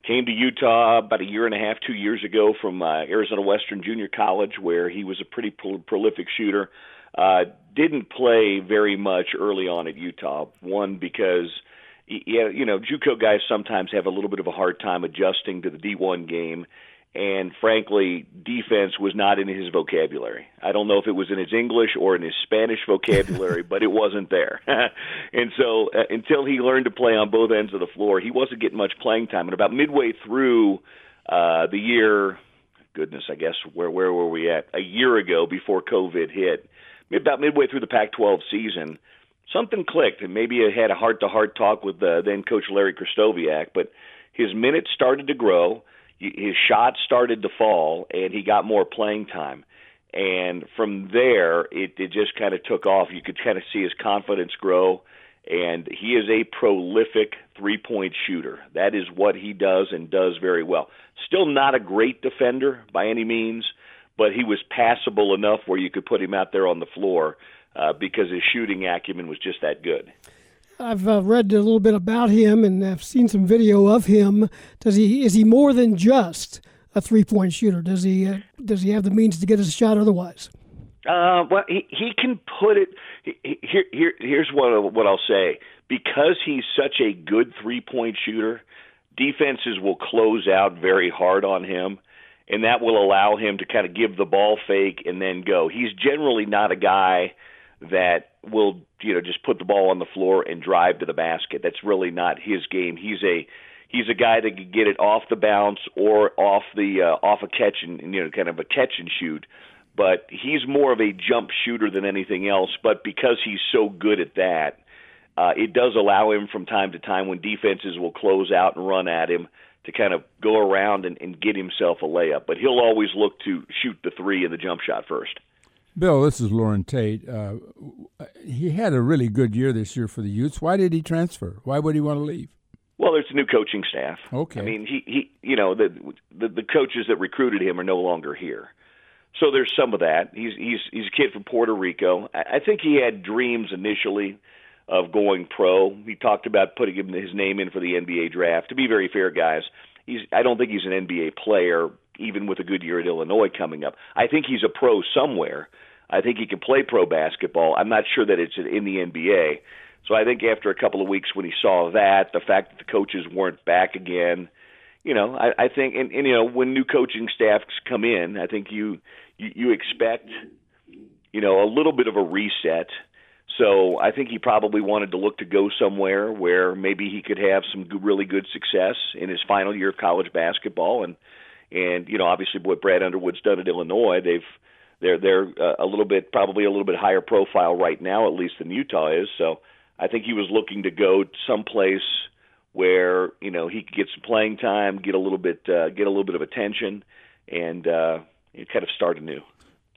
Came to Utah about a year and a half, two years ago from uh, Arizona Western Junior College, where he was a pretty pro- prolific shooter. Uh, didn't play very much early on at Utah. One because yeah, you know, JUCO guys sometimes have a little bit of a hard time adjusting to the D1 game and frankly, defense was not in his vocabulary. I don't know if it was in his English or in his Spanish vocabulary, but it wasn't there. and so, uh, until he learned to play on both ends of the floor, he wasn't getting much playing time. And about midway through Uh, the year, goodness, I guess where where were we at? A year ago, before COVID hit, about midway through the Pac-12 season, something clicked, and maybe I had a heart-to-heart talk with uh, then Coach Larry Krystkowiak, but his minutes started to grow, his shots started to fall, and he got more playing time. And from there, it, it just kind of took off. You could kind of see his confidence grow and he is a prolific three point shooter. That is what he does and does very well. Still not a great defender by any means, but he was passable enough where you could put him out there on the floor uh, because his shooting acumen was just that good. I've uh, read a little bit about him and I've seen some video of him. Does he is he more than just a three point shooter? Does he uh, does he have the means to get his shot otherwise? Uh, well, he he can put it. Here, here, here's what what I'll say. Because he's such a good three point shooter, defenses will close out very hard on him, and that will allow him to kind of give the ball fake and then go. He's generally not a guy that will you know just put the ball on the floor and drive to the basket. That's really not his game. He's a he's a guy that can get it off the bounce or off the uh, off a catch and you know kind of a catch and shoot but he's more of a jump shooter than anything else. But because he's so good at that, uh, it does allow him from time to time when defenses will close out and run at him to kind of go around and, and get himself a layup. But he'll always look to shoot the three and the jump shot first. Bill, this is Loren Tate. Uh, he had a really good year this year for the Utes. Why did he transfer? Why would he want to leave? Well, there's a new coaching staff. Okay. I mean, he, he you know, the, the the coaches that recruited him are no longer here. So there's some of that. He's he's he's a kid from Puerto Rico. I, I think he had dreams initially of going pro. He talked about putting his name in for the NBA draft. To be very fair, guys, he's I don't think he's an NBA player even with a good year at Illinois coming up. I think he's a pro somewhere. I think he can play pro basketball. I'm not sure that it's in the NBA. So I think after a couple of weeks when he saw that, the fact that the coaches weren't back again, you know, I, I think, and, and you know, when new coaching staffs come in, I think you you, you expect, you know, a little bit of a reset. So I think he probably wanted to look to go somewhere where maybe he could have some really good success in his final year of college basketball, and and you know obviously what Brad Underwood's done at Illinois, they've they're they're uh, a little bit probably a little bit higher profile right now at least than Utah is. So I think he was looking to go someplace where you know he could get some playing time, get a little bit uh, get a little bit of attention, and uh, kind of start anew.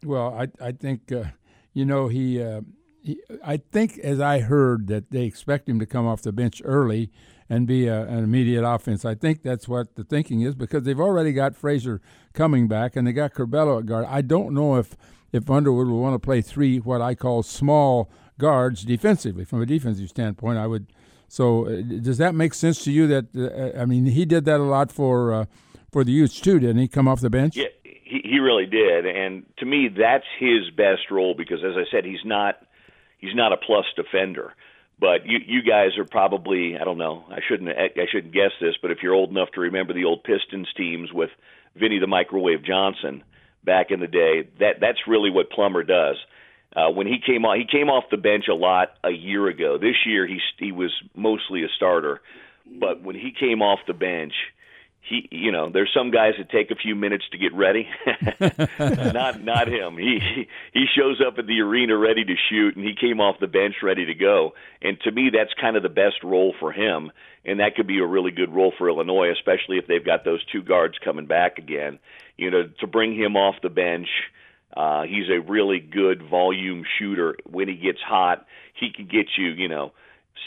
Well, I I think uh, you know he, uh, he, I think as I heard that they expect him to come off the bench early and be a, an immediate offense. I think that's what the thinking is because they've already got Frazier coming back and they got Curbelo at guard. I don't know if if Underwood will want to play three what I call small guards defensively from a defensive standpoint. I would. So uh, does that make sense to you? That uh, I mean, he did that a lot for uh, for the Utes too, didn't he? Come off the bench. Yeah, he, he really did, and to me, that's his best role because, as I said, he's not he's not a plus defender. But you you guys are probably I don't know I shouldn't I shouldn't guess this, but if you're old enough to remember the old Pistons teams with Vinny the Microwave Johnson back in the day, that that's really what Plummer does. Uh, when he came on, he came off the bench a lot a year ago. This year, he he was mostly a starter, but when he came off the bench, he you know there's some guys that take a few minutes to get ready. Not not him. He he shows up at the arena ready to shoot and he came off the bench ready to go. And to me that's kind of the best role for him and that could be a really good role for Illinois especially if they've got those two guards coming back again. You know to bring him off the bench uh he's a really good volume shooter. When he gets hot he can get you you know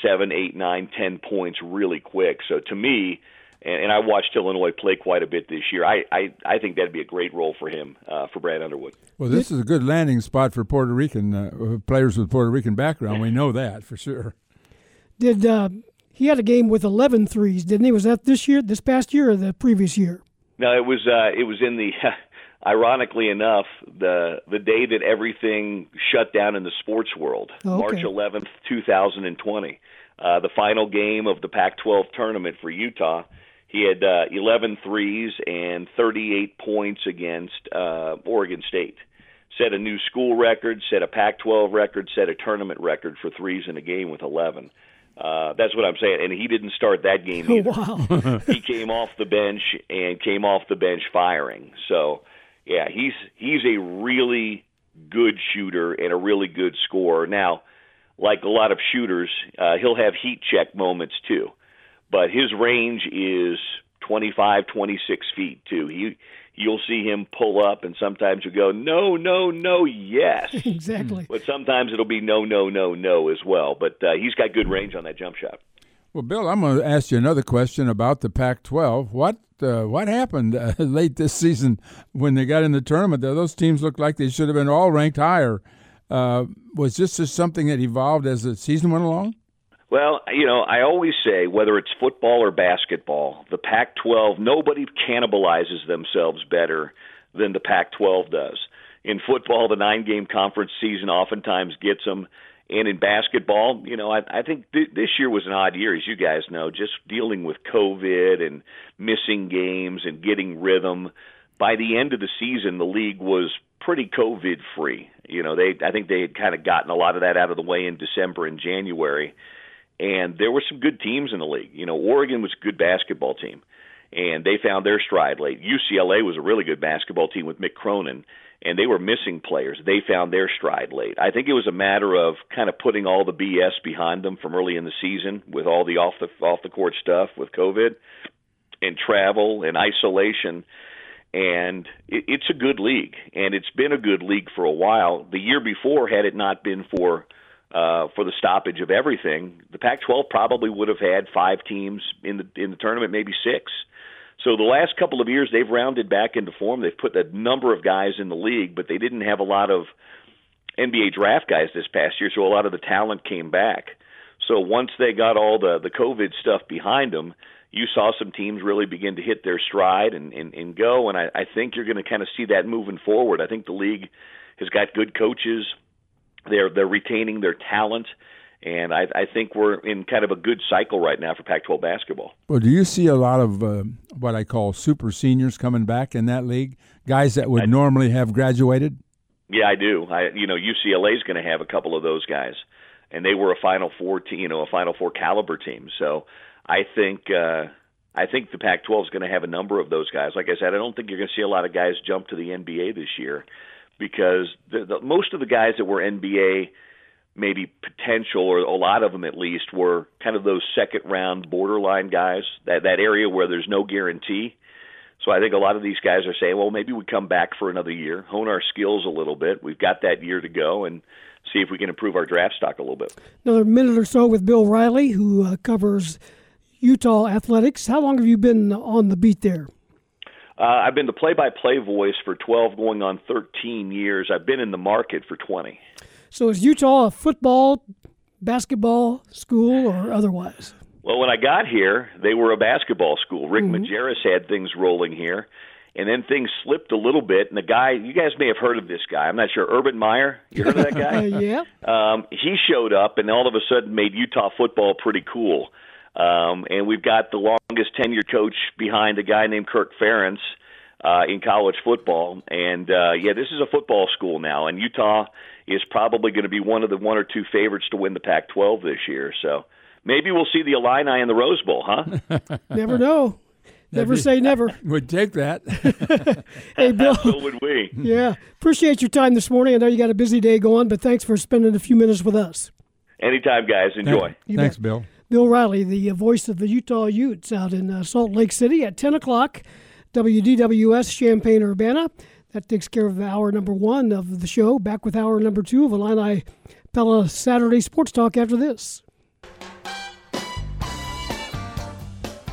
seven eight nine ten points really quick. So to me and, and I watched Illinois play quite a bit this year. I I, I think that'd be a great role for him uh, for Brad Underwood. Well, this is a good landing spot for Puerto Rican uh, players with Puerto Rican background. We know that for sure. Did uh, he had a game with 11 threes, didn't he? Was that this year, this past year, or the previous year? No, it was uh, it was in the. ironically enough, the the day that everything shut down in the sports world, oh, okay. March 11th, 2020, uh, the final game of the Pac-12 tournament for Utah he had uh, 11 threes and 38 points against uh, Oregon State. Set a new school record, set a Pac 12 record, set a tournament record for threes in a game with 11. Uh, that's what I'm saying. And he didn't start that game either. wow. he came off the bench and came off the bench firing. So, yeah, he's he's a really good shooter and a really good scorer. Now, like a lot of shooters, uh, he'll have heat check moments too, but his range is 25, 26 feet too. He you'll see him pull up, and sometimes you go no, no, no, yes. exactly. But sometimes it'll be no, no, no, no as well. But uh, he's got good range on that jump shot. Well, Bill, I'm going to ask you another question about the Pac-12. What uh, what happened uh, late this season when they got in the tournament? Those teams looked like they should have been all ranked higher. Uh, was this just something that evolved as the season went along? Well, you know, I always say whether it's football or basketball, the Pac 12, nobody cannibalizes themselves better than the Pac 12 does. In football, the nine game conference season oftentimes gets them. And in basketball, you know, I, I think th- this year was an odd year, as you guys know, just dealing with COVID and missing games and getting rhythm. By the end of the season, the league was pretty COVID free. You know, they I think they had kind of gotten a lot of that out of the way in December and January. And there were some good teams in the league. You know, Oregon was a good basketball team, and they found their stride late. UCLA was a really good basketball team with Mick Cronin, and they were missing players. They found their stride late. I think it was a matter of kind of putting all the BS behind them from early in the season with all the off the off the court stuff with COVID and travel and isolation and it, it's a good league, and it's been a good league for a while. The year before, had it not been for uh, for the stoppage of everything, the Pac-12 probably would have had five teams in the in the tournament, maybe six. So the last couple of years, they've rounded back into form. They've put a number of guys in the league, but they didn't have a lot of NBA draft guys this past year, so a lot of the talent came back. So once they got all the the COVID stuff behind them, you saw some teams really begin to hit their stride and, and, and go. And I, I think you're going to kind of see that moving forward. I think the league has got good coaches. They're they're retaining their talent, and I, I think we're in kind of a good cycle right now for Pac-12 basketball. Well, do you see a lot of uh, what I call super seniors coming back in that league? Guys that would I, normally have graduated. Yeah, I do. I you know UCLA is going to have a couple of those guys, and they were a Final Four team, you know, a Final Four caliber team. So I think uh, I think the Pac-12 is going to have a number of those guys. Like I said, I don't think you're going to see a lot of guys jump to the NBA this year because the, the, most of the guys that were NBA maybe potential or a lot of them at least were kind of those second round borderline guys that that area where there's no guarantee so I think a lot of these guys are saying, well, maybe we come back for another year, hone our skills a little bit. We've got that year to go, and see if we can improve our draft stock a little bit. Another minute or so with Bill Riley, who uh, covers Utah athletics. How long have you been on the beat there? Uh, I've been the play-by-play voice for 12, going on 13 years. I've been in the market for 20. So is Utah a football, basketball school, or otherwise? Well, when I got here, they were a basketball school. Rick mm-hmm. Majerus had things rolling here, and then things slipped a little bit. And the guy, you guys may have heard of this guy. I'm not sure. Urban Meyer. You heard of that guy? yeah. Um, he showed up, and all of a sudden made Utah football pretty cool. Um, and we've got the longest tenured coach behind a guy named Kirk Ferentz uh, in college football. And uh, yeah, this is a football school now, and Utah is probably going to be one of the one or two favorites to win the Pac-12 this year. So maybe we'll see the Illini in the Rose Bowl, huh? never know. Never say never. Would take that. hey, Bill. so would we. Yeah. Appreciate your time this morning. I know you got a busy day going, but thanks for spending a few minutes with us. Anytime, guys. Enjoy. Thanks, bet. Bill. Bill Riley, the voice of the Utah Utes out in uh, Salt Lake City at 10 o'clock, WDWS Champaign Urbana. That takes care of hour number one of the show. Back with hour number two of Illini Pella Saturday Sports Talk after this.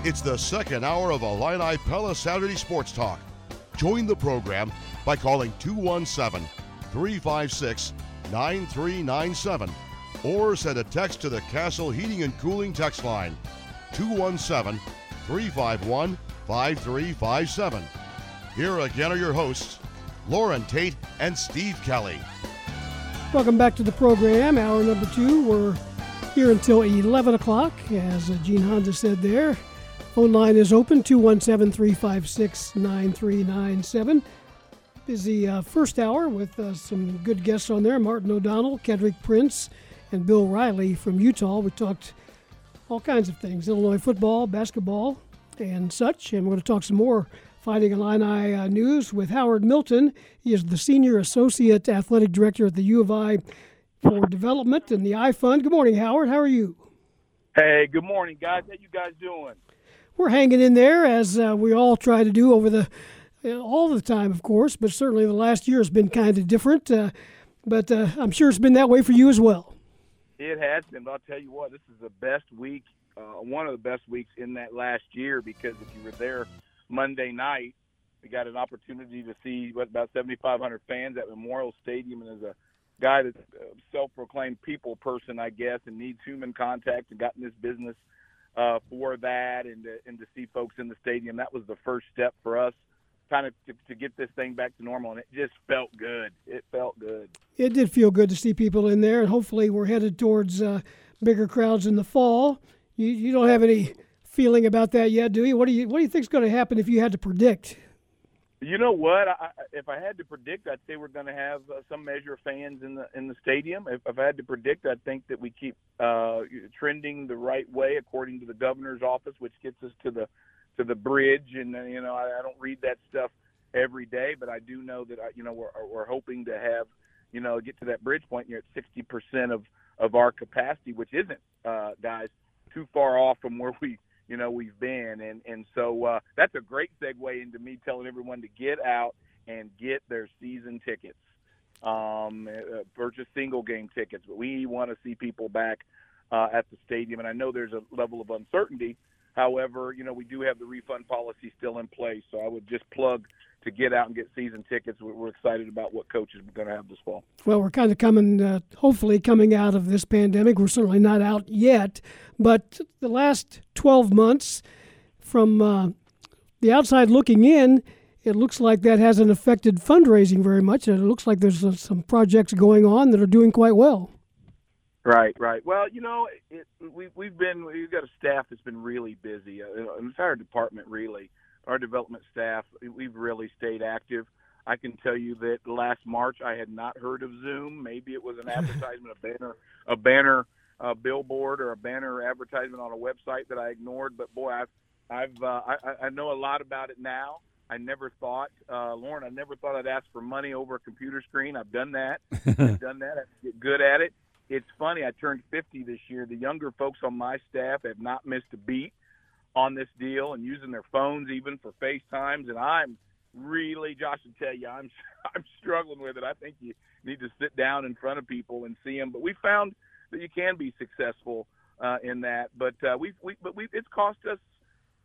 It's the second hour of Illini Pella Saturday Sports Talk. Join the program by calling 217 356 9397 or send a text to the Castle Heating and Cooling text line 217 351 5357. Here again are your hosts, Loren Tate and Steve Kelly. Welcome back to the program. Hour number two. We're here until 11 o'clock, as Gene Honda said there. Phone line is open 217 356 9397. Busy uh, first hour with uh, some good guests on there Martin O'Donnell, Kedric Prince, and Bill Riley from Utah. We talked all kinds of things Illinois football, basketball, and such. And we're going to talk some more Fighting Illini uh, news with Howard Milton. He is the Senior Associate Athletic Director at the U of I for Development and the I Fund. Good morning, Howard. How are you? Hey, good morning, guys. How you guys doing? We're hanging in there as uh, we all try to do over the uh, all the time, of course, but certainly the last year has been kind of different. Uh, but uh, I'm sure it's been that way for you as well. It has been. But I'll tell you what, this is the best week, uh, one of the best weeks in that last year because if you were there Monday night, we got an opportunity to see what about 7,500 fans at Memorial Stadium, and as a guy that's a self-proclaimed people person, I guess, and needs human contact and got in this business uh, for that, and to, and to see folks in the stadium, that was the first step for us kind of to, to, get this thing back to normal, and it just felt good. It felt good. It did feel good to see people in there, and hopefully we're headed towards uh, bigger crowds in the fall. You, you don't have any feeling about that yet, do you? What do you What do you think is going to happen if you had to predict? You know what? I, if I had to predict, I'd say we're going to have uh, some measure of fans in the in the stadium. If, if I had to predict, I think that we keep uh, trending the right way according to the governor's office, which gets us to the to the bridge. And uh, you know, I, I don't read that stuff every day, but I do know that you know we're we're hoping to have you know get to that bridge point. You're at sixty percent of of our capacity, which isn't, uh, guys, too far off from where we you know we've been. And and so uh, that's a great segue into me telling everyone to get out and get their season tickets. Um, uh, purchase single game tickets, but we want to see people back uh, at the stadium. And I know there's a level of uncertainty However, you know, we do have the refund policy still in place, so I would just plug to get out and get season tickets. We're excited about what coaches are going to have this fall. Well, we're kind of coming, uh, hopefully, coming out of this pandemic. We're certainly not out yet, but the last 12 months, from uh, the outside looking in, it looks like that hasn't affected fundraising very much. And It looks like there's uh, some projects going on that are doing quite well. Right, right. Well, you know, it, we we've been we've got a staff that's been really busy. Uh, an entire department, really. Our development staff, we've really stayed active. I can tell you that last March I had not heard of Zoom. Maybe it was an advertisement, a banner, a banner, a billboard, or a banner advertisement on a website that I ignored. But boy, I've I've uh, I, I know a lot about it now. I never thought, uh, Loren, I never thought I'd ask for money over a computer screen. I've done that. I've done that. I get good at it it's funny. I turned 50 this year. The younger folks on my staff have not missed a beat on this deal and using their phones even for FaceTimes. And I'm really, Josh, will tell you, I'm I'm struggling with it. I think you need to sit down in front of people and see them. But we found that you can be successful uh, in that. But uh, we we but we it's cost us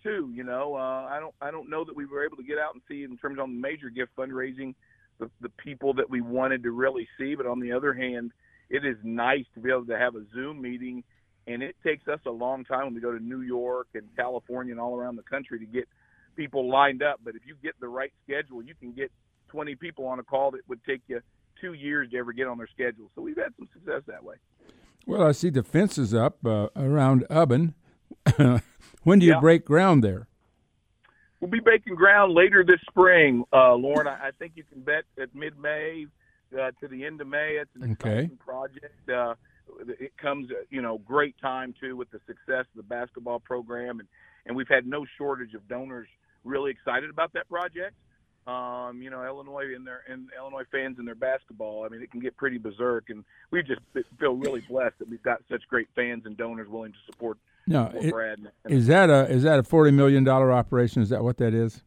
too. You know, uh, I don't I don't know that we were able to get out and see in terms of on major gift fundraising the the people that we wanted to really see. But on the other hand it is nice to be able to have a Zoom meeting, and it takes us a long time when we go to New York and California and all around the country to get people lined up. But if you get the right schedule, you can get 20 people on a call that would take you two years to ever get on their schedule. So we've had some success that way. Well, I see the fences up uh, around Ubben. when do you yeah. break ground there? We'll be breaking ground later this spring, uh, Loren. I, I think you can bet at mid-May uh, to the end of May. It's an exciting okay. project. Uh, it comes, you know, great time too with the success of the basketball program, and and we've had no shortage of donors really excited about that project. Um, you know, Illinois and their and Illinois fans and their basketball. I mean, it can get pretty berserk, and we just feel really blessed that we've got such great fans and donors willing to support. No, it, is that a is that a forty million dollar operation? Is that what that is?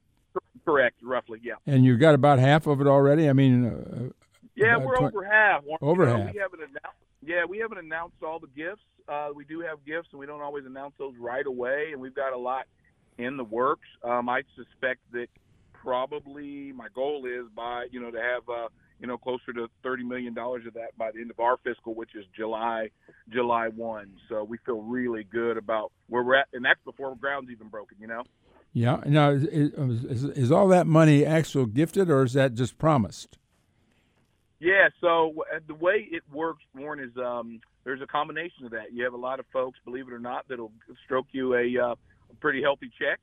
Correct, roughly, yeah. And you've got about half of it already. I mean, uh, yeah, we're over half. Over you know, half. We haven't announced. Yeah, we haven't announced all the gifts. Uh, we do have gifts, and we don't always announce those right away. And we've got a lot in the works. Um, I suspect that probably my goal is by you know to have uh, you know closer to thirty million dollars of that by the end of our fiscal, which is July July one. So we feel really good about where we're at, and that's before ground's even broken. You know. Yeah. Now, is, is, is all that money actual gifted, or is that just promised? Yeah, so uh, the way it works, Loren, is um, there's a combination of that. You have a lot of folks, believe it or not, that'll stroke you a, uh, a pretty healthy check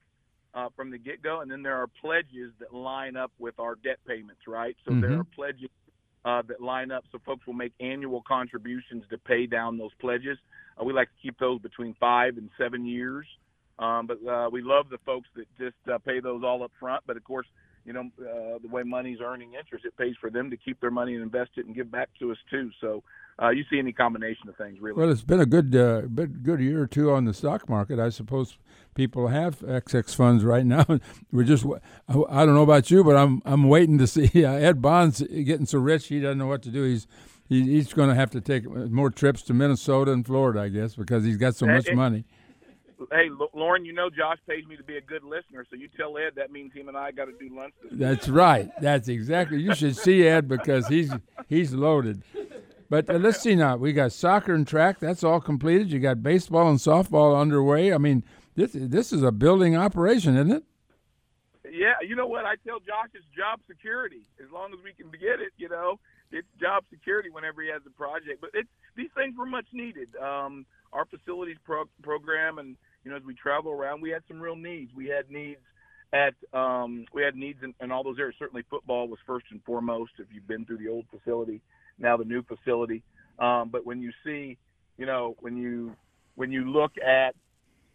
uh, from the get go, and then there are pledges that line up with our debt payments, right? So mm-hmm. there are pledges uh, that line up so folks will make annual contributions to pay down those pledges. Uh, we like to keep those between five and seven years. Um, but uh, we love the folks that just uh, pay those all up front. But of course, you know, uh, the way money's earning interest, it pays for them to keep their money and invest it and give back to us too. So uh, you see any combination of things, really. Well, it's been a good, uh, good year or two on the stock market. I suppose people have XX funds right now. We're just, I don't know about you, but I'm, I'm waiting to see Ed Bond's getting so rich he doesn't know what to do. He's, he's going to have to take more trips to Minnesota and Florida, I guess, because he's got so much money hey, Loren, you know Josh pays me to be a good listener, so you tell Ed that means him and I got to do lunch. That's right. That's exactly. You should see Ed because he's he's loaded. But uh, let's see now. We got soccer and track. That's all completed. You got baseball and softball underway. I mean, this this is a building operation, isn't it? Yeah. You know what? I tell Josh it's job security. As long as we can get it, you know, it's job security whenever he has a project. But it's these things were much needed. Um, our facilities pro- program and you know, as we travel around, we had some real needs. We had needs at um, we had needs in, in all those areas. Certainly, football was first and foremost. If you've been through the old facility, now the new facility. Um, but when you see, you know, when you when you look at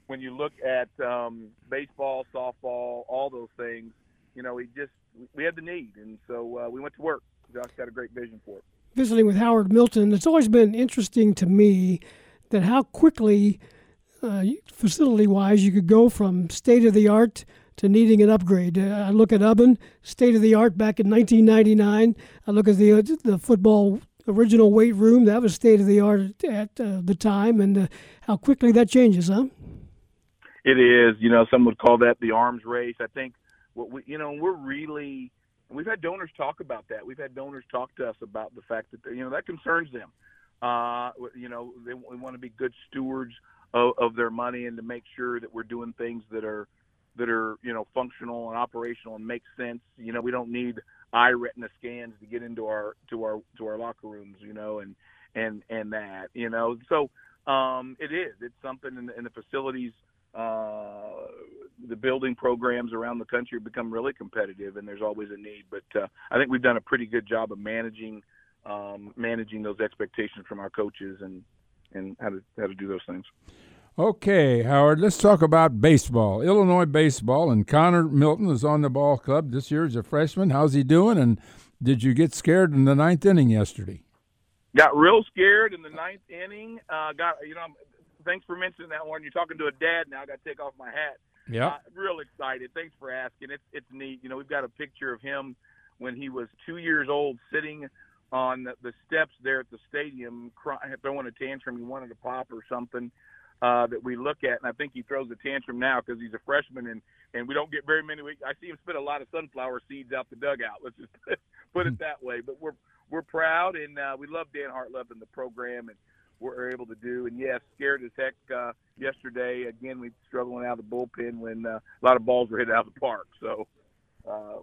when you look at um, baseball, softball, all those things, you know, we just we had the need, and so uh, we went to work. Josh got a great vision for it. Visiting with Howard Milton, it's always been interesting to me that how quickly uh, facility wise, you could go from state of the art to needing an upgrade. Uh, I look at Ubben, state of the art back in 1999. I look at the uh, the football original weight room that was state of the art at uh, the time, and uh, how quickly that changes, huh? It is. You know, some would call that the arms race. I think what we, you know, we're really. We've had donors talk about that. We've had donors talk to us about the fact that you know that concerns them. Uh, you know, they, they want to be good stewards of, of their money and to make sure that we're doing things that are that are you know functional and operational and make sense. You know, we don't need eye retina scans to get into our to our to our locker rooms. You know, and and and that you know so um, it is it's something in the, in the facilities. Uh, the building programs around the country become really competitive, and there's always a need. But uh, I think we've done a pretty good job of managing um, managing those expectations from our coaches and and how to how to do those things. Okay, Howard, let's talk about baseball. Illinois baseball, and Connor Milton is on the ball club this year as a freshman. How's he doing? And did you get scared in the ninth inning yesterday? Got real scared in the ninth inning. Uh, got you know, thanks for mentioning that one. You're talking to a dad now. I got to take off my hat. Yeah, uh, real excited. Thanks for asking. It's it's neat. You know, we've got a picture of him when he was two years old, sitting on the steps there at the stadium, crying, throwing a tantrum. He wanted to pop or something uh, that we look at, and I think he throws a tantrum now because he's a freshman, and and we don't get very many. I see him spit a lot of sunflower seeds out the dugout. Let's just put it that way. But we're we're proud, and uh, we love Dan Hartleb and the program, and we're able to do. And yes, scared as heck uh, yesterday. Again, we struggling out of the bullpen when uh, a lot of balls were hit out of the park. So uh,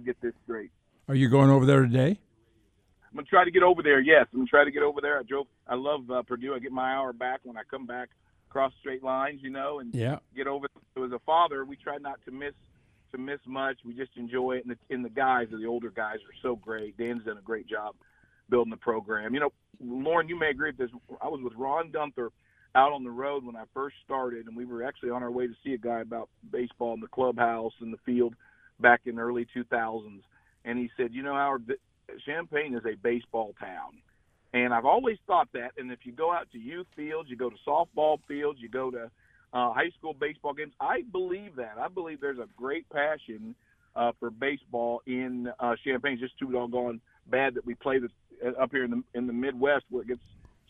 get this straight. Are you going over there today? I'm gonna try to get over there. Yes, I'm gonna try to get over there. I drove. I love uh, Purdue. I get my hour back when I come back across straight lines, you know, and yeah. get over. So as a father, we try not to miss to miss much. We just enjoy it, and the, and the guys, the older guys, are so great. Dan's done a great job building the program. You know, Loren, you may agree with this. I was with Ron Guenther out on the road when I first started, and we were actually on our way to see a guy about baseball in the clubhouse and the field back in the early 2000s. And he said, you know, Howard, Champaign is a baseball town. And I've always thought that. And if you go out to youth fields, you go to softball fields, you go to uh, high school baseball games, I believe that. I believe there's a great passion uh, for baseball in uh, Champaign. It's just too doggone bad that we play this uh, up here in the in the Midwest where it gets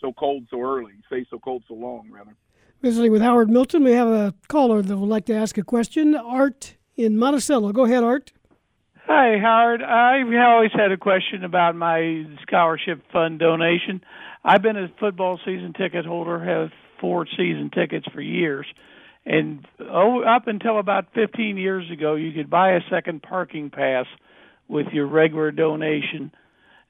so cold so early, stays so cold so long, rather. Visiting with Howard Milton, we have a caller that would like to ask a question. Art in Monticello. Go ahead, Art. Hi, Howard. I've always had a question about my scholarship fund donation. I've been a football season ticket holder, have four season tickets for years. And oh, up until about 15 years ago, you could buy a second parking pass with your regular donation,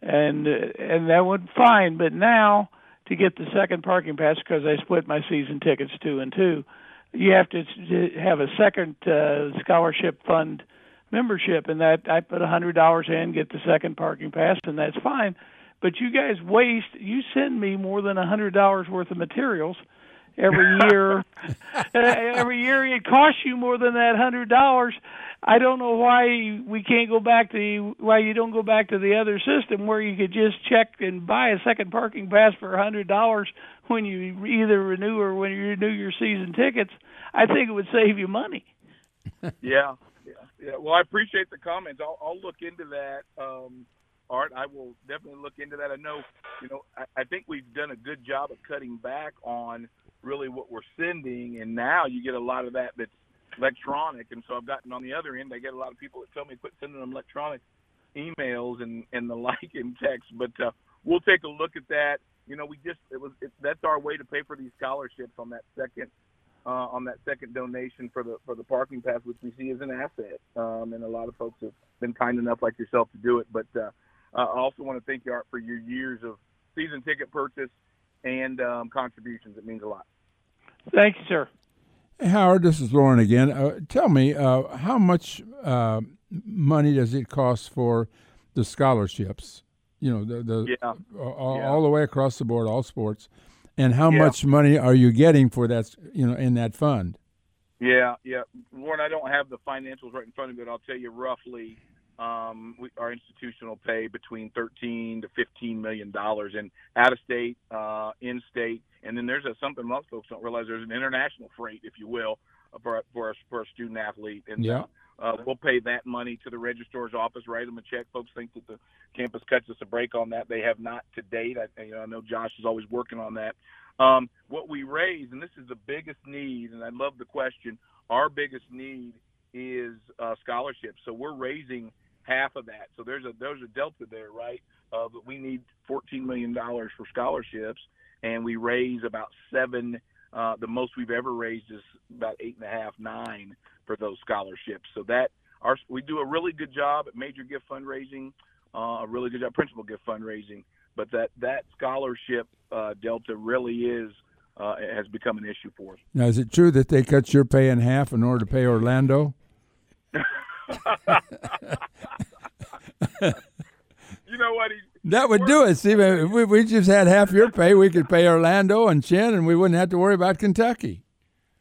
and and that would fine. But now, to get the second parking pass, because I split my season tickets two and two, you have to have a second uh, scholarship fund membership, and that I put a hundred dollars in, get the second parking pass, and that's fine. But you guys waste. You send me more than a hundred dollars worth of materials every year. Uh, every year it costs you more than that hundred dollars. I don't know why we can't go back to why you don't go back to the other system where you could just check and buy a second parking pass for a hundred dollars when you either renew or when you renew your season tickets. I think it would save you money. yeah, yeah, yeah. Well, I appreciate the comments. I'll, I'll look into that. Um, Art, I will definitely look into that. I know, you know, I, I think we've done a good job of cutting back on really what we're sending, and now you get a lot of that that's electronic. And so I've gotten on the other end, I get a lot of people that tell me quit sending them electronic emails and and the like in text. But uh, we'll take a look at that. You know, we just it was it, that's our way to pay for these scholarships on that second uh, on that second donation for the for the parking pass, which we see as an asset. Um, and a lot of folks have been kind enough, like yourself, to do it. But uh, I also want to thank you, Art, for your years of season ticket purchase and um, contributions. It means a lot. Thank you, sir. Hey, Howard, this is Loren again. Uh, tell me, uh, how much uh, money does it cost for the scholarships? You know, the, the yeah. All, yeah. all, the way across the board, all sports, and how yeah. much money are you getting for that? You know, in that fund. Yeah, yeah, Warren, I don't have the financials right in front of me, but I'll tell you roughly. Um, we, our institution will pay between 13 to 15 million dollars in out of state, uh, in state, and then there's a, something most folks don't realize. There's an international freight, if you will, for for a, for a student athlete, and yeah. uh, we'll pay that money to the registrar's office, write them a check. Folks think that the campus cuts us a break on that. They have not to date. I, you know, I know Josh is always working on that. Um, what we raise, and this is the biggest need, and I love the question. Our biggest need is uh, scholarships. So we're raising half of that. So there's a there's a delta there, right? Uh, but we need 14 million dollars for scholarships, and we raise about seven. Uh, the most we've ever raised is about eight and a half, nine for those scholarships. So that our we do a really good job at major gift fundraising, uh, a really good job principal gift fundraising. But that that scholarship uh, delta really is uh, has become an issue for us. Now, is it true that they cut your pay in half in order to pay Orlando? you know what? He, that would do it. See, if we, we just had half your pay, we could pay Orlando and Chin, and we wouldn't have to worry about Kentucky.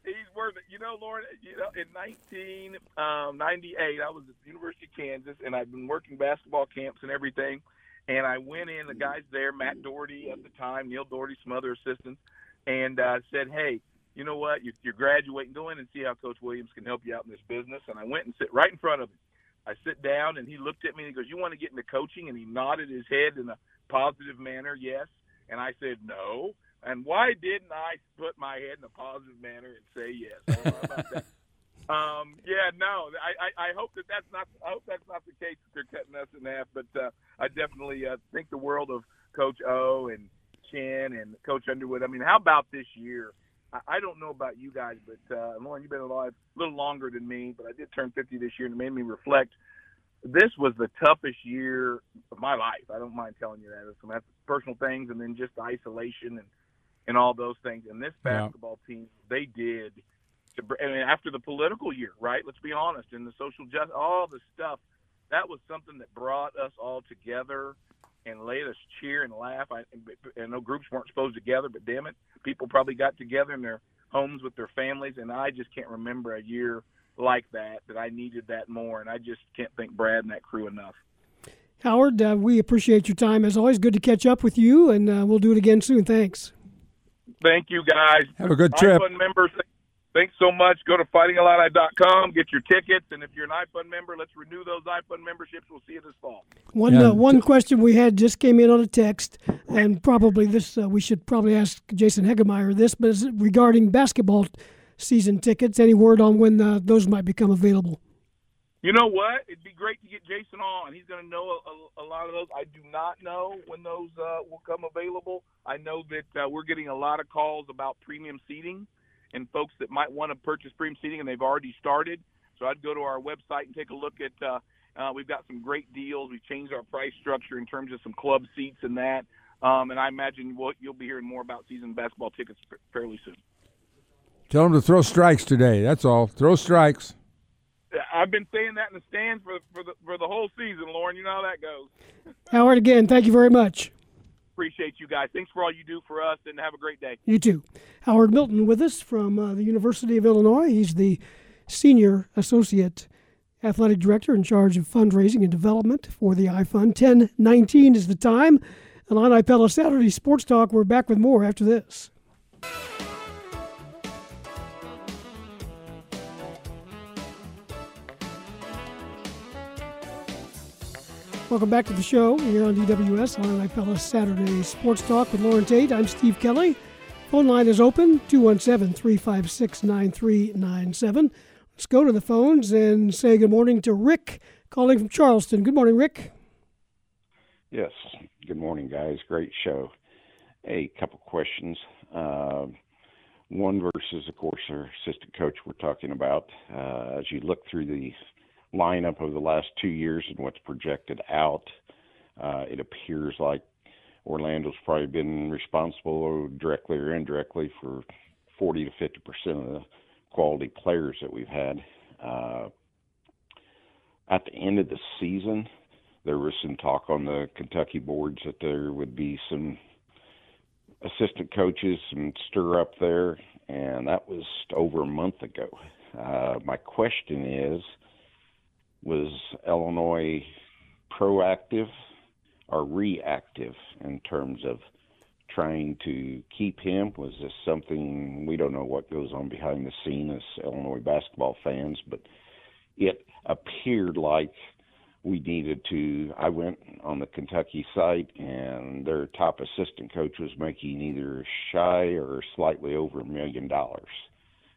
He's worth it. You know, Loren, you know, in 1998, um, I was at the University of Kansas, and I'd been working basketball camps and everything. And I went in, the guys there, Matt Doherty at the time, Neil Dougherty, some other assistants, and uh, said, hey, you know what? You're, you're graduating. Go in and see how Coach Williams can help you out in this business. And I went and sit right in front of him. I sit down and he looked at me and he goes, "You want to get into coaching?" And he nodded his head in a positive manner, yes. And I said, "No." And why didn't I put my head in a positive manner and say yes? I don't know about that. Um, yeah, no, I, I, I hope that that's not. I hope that's not the case that they're cutting us in half. But uh, I definitely uh, think the world of Coach O and Chin and Coach Underwood. I mean, how about this year? I don't know about you guys, but uh, Loren, you've been alive a little longer than me, but I did turn 50 this year, and it made me reflect. This was the toughest year of my life. I don't mind telling you that. Some personal things, and then just isolation and and all those things. And this basketball yeah. team, they did. To, I mean, after the political year, right? Let's be honest, and the social justice, all the stuff. That was something that brought us all together and let us cheer and laugh. I, I know groups weren't supposed to gather, but damn it, people probably got together in their homes with their families, and I just can't remember a year like that that I needed that more, and I just can't thank Brad and that crew enough. Howard, uh, we appreciate your time as always. Good to catch up with you, and uh, we'll do it again soon. Thanks. Thank you, guys. Have a good trip. members, thanks so much. Go to fightingillini.com, get your tickets, and if you're an iFund member, let's renew those iFund memberships. We'll see you this fall. One yeah. uh, one question we had just came in on a text, and probably this uh, we should probably ask Jason Hegemeyer this, but is regarding basketball season tickets. Any word on when uh, those might become available? You know what? It'd be great to get Jason on. He's going to know a, a, a, lot of those. I do not know when those uh, will come available. I know that uh, we're getting a lot of calls about premium seating and folks that might want to purchase premium seating and they've already started. So I'd go to our website and take a look at. Uh, uh, we've got some great deals. We've changed our price structure in terms of some club seats and that. Um, and I imagine we'll, you'll be hearing more about season basketball tickets fairly soon. Tell them to throw strikes today. That's all. Throw strikes. I've been saying that in the stands for for the for the whole season, Loren. You know how that goes. Howard, again, thank you very much. Appreciate you guys. Thanks for all you do for us, and have a great day. You too. Howard Milton with us from uh, the University of Illinois. He's the senior associate athletic director in charge of fundraising and development for the iFund. 1019 is the time. Illini Pella Saturday Sports Talk. We're back with more after this. Welcome back to the show here on DWS, Illini Pella Saturday Sports Talk with Loren Tate. I'm Steve Kelly. Phone line is open 217 356 9397. Let's go to the phones and say good morning to Rick calling from Charleston. Good morning, Rick. Yes. Good morning, guys. Great show. A couple questions. Uh, one versus, of course, our assistant coach we're talking about. Uh, as you look through the lineup over the last two years and what's projected out, uh, it appears like Orlando's probably been responsible directly or indirectly for 40 to 50 percent of the quality players that we've had. Uh, at the end of the season, there was some talk on the Kentucky boards that there would be some assistant coaches, some stir up there, and that was over a month ago. Uh, my question is was Illinois proactive or reactive in terms of trying to keep him? Was this something we don't know what goes on behind the scene as Illinois basketball fans, but it appeared like we needed to. I went on the Kentucky site, and their top assistant coach was making either shy or slightly over a million dollars.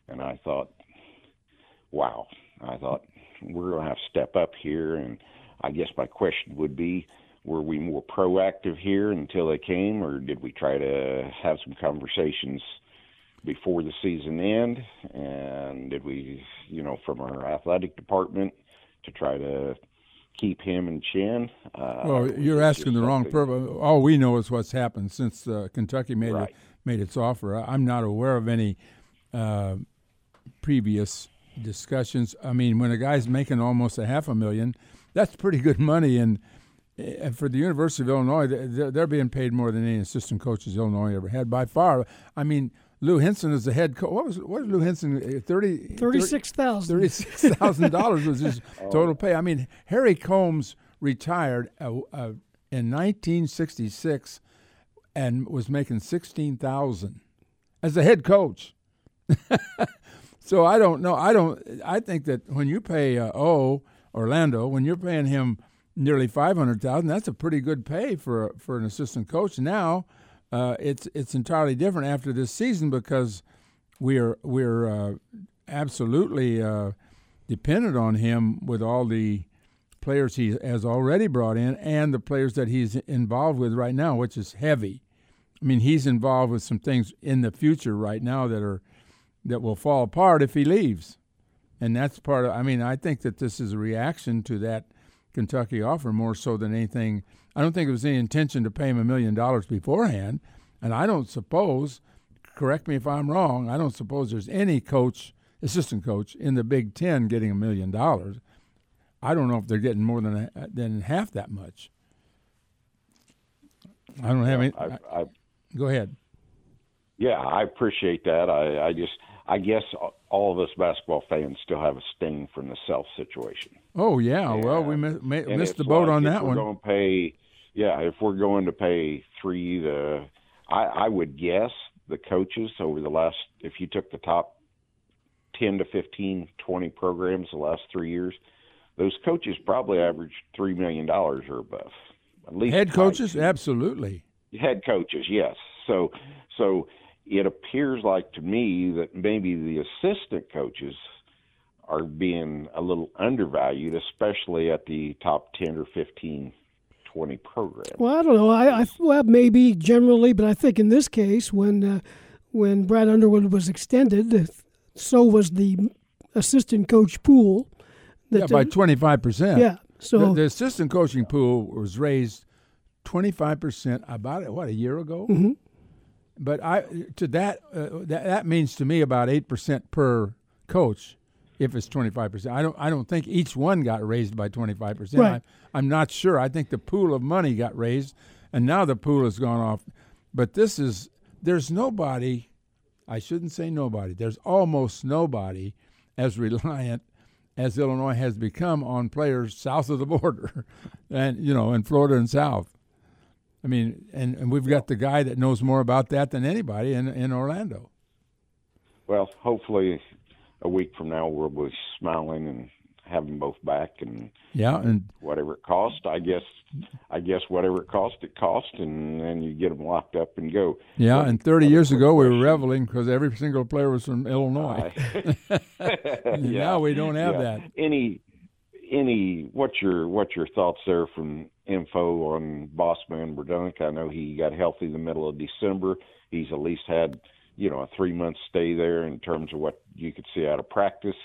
And I thought, wow. I thought we're going to have to step up here. And I guess my question would be were we more proactive here until they came, or did we try to have some conversations before the season end? And did we, you know, from our athletic department to try to keep him in chin? Uh, well, you're asking the wrong purpose. All we know is what's happened since uh, Kentucky made right. it, made its offer. I'm not aware of any uh, previous discussions. I mean, when a guy's making almost a half a million, that's pretty good money. And, and for the University of Illinois, they're, they're, being paid more than any assistant coaches Illinois ever had by far. I mean, Lou Henson is the head coach. What was what was Lou Henson? Uh, thirty thirty six thousand. Thirty six thousand dollars was his oh. total pay. I mean, Harry Combes retired uh, uh, in 1966 and was making sixteen thousand as a head coach. So I don't know. I don't. I think that when you pay uh, O Orlando, when you're paying him nearly five hundred thousand, that's a pretty good pay for for an assistant coach. Now, uh, it's it's entirely different after this season because we're we're uh, absolutely uh, dependent on him with all the players he has already brought in and the players that he's involved with right now, which is heavy. I mean, he's involved with some things in the future right now that are that will fall apart if he leaves. And that's part of, I mean, I think that this is a reaction to that Kentucky offer more so than anything. I don't think it was any intention to pay him a million dollars beforehand. And I don't suppose, correct me if I'm wrong, I don't suppose there's any coach, assistant coach in the Big Ten getting a million dollars. I don't know if they're getting more than uh, than half that much. I don't have any. I, I, go ahead. Yeah, I appreciate that. I, I just I guess all of us basketball fans still have a sting from the Self situation. Oh yeah, and, well we missed, missed the boat like on that we're one. Going to pay, yeah, if we're going to pay three to, I, I would guess the coaches over the last, if you took the top ten to 15, 20 programs the last three years, those coaches probably averaged three million dollars or above. At least head coaches, absolutely. Head coaches, yes. So, so it appears like to me that maybe the assistant coaches are being a little undervalued, especially at the top 10 or 15, 20 programs. Well, I don't know. I, I well, maybe generally, but I think in this case, when uh, when Brad Underwood was extended, so was the assistant coach pool. That, yeah, by 25%. Yeah. So the, the, assistant coaching pool was raised 25% about, what, a year ago? Mm-hmm. But I to that uh, that that means to me about eight percent per coach. if it's 25%. I don't I don't think each one got raised by 25%. Right. I, I'm not sure. I think the pool of money got raised and now the pool has gone off. But this is there's nobody I shouldn't say nobody. There's almost nobody as reliant as Illinois has become on players south of the border and you know in Florida and south. I mean, and, and we've got the guy that knows more about that than anybody in in Orlando. Well, hopefully, a week from now we'll be smiling and have them both back, and Yeah, and whatever it cost, I guess, I guess whatever it cost, it cost, and then you get them locked up and go. yeah, But- and 30 years ago we were reveling because every single player was from Illinois. yeah. Now we don't have Yeah. that. Any, any, what's your what's your thoughts there from info on Bosmans-Verdonk? I know he got healthy in the middle of December. He's at least had, you know, a three month stay there in terms of what you could see out of practice.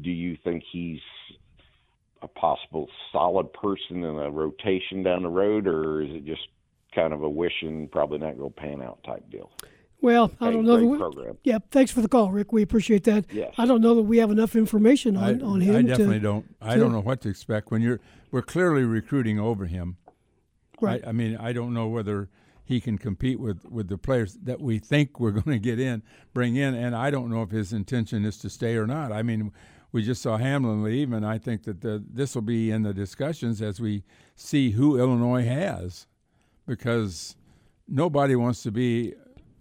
Do you think he's a possible solid person in a rotation down the road, or is it just kind of a wishing, probably not going to pan out type deal? Well, I don't know. great that we- program. Yeah, thanks for the call, Rick. We appreciate that. Yes. I don't know that we have enough information on, I, on him. I definitely to, don't. I to- don't know what to expect when you're. We're clearly recruiting over him. Right. I, I mean, I don't know whether he can compete with, with the players that we think we're going to get in, bring in, and I don't know if his intention is to stay or not. I mean, we just saw Hamlin leave, and I think that the, this will be in the discussions as we see who Illinois has, because nobody wants to be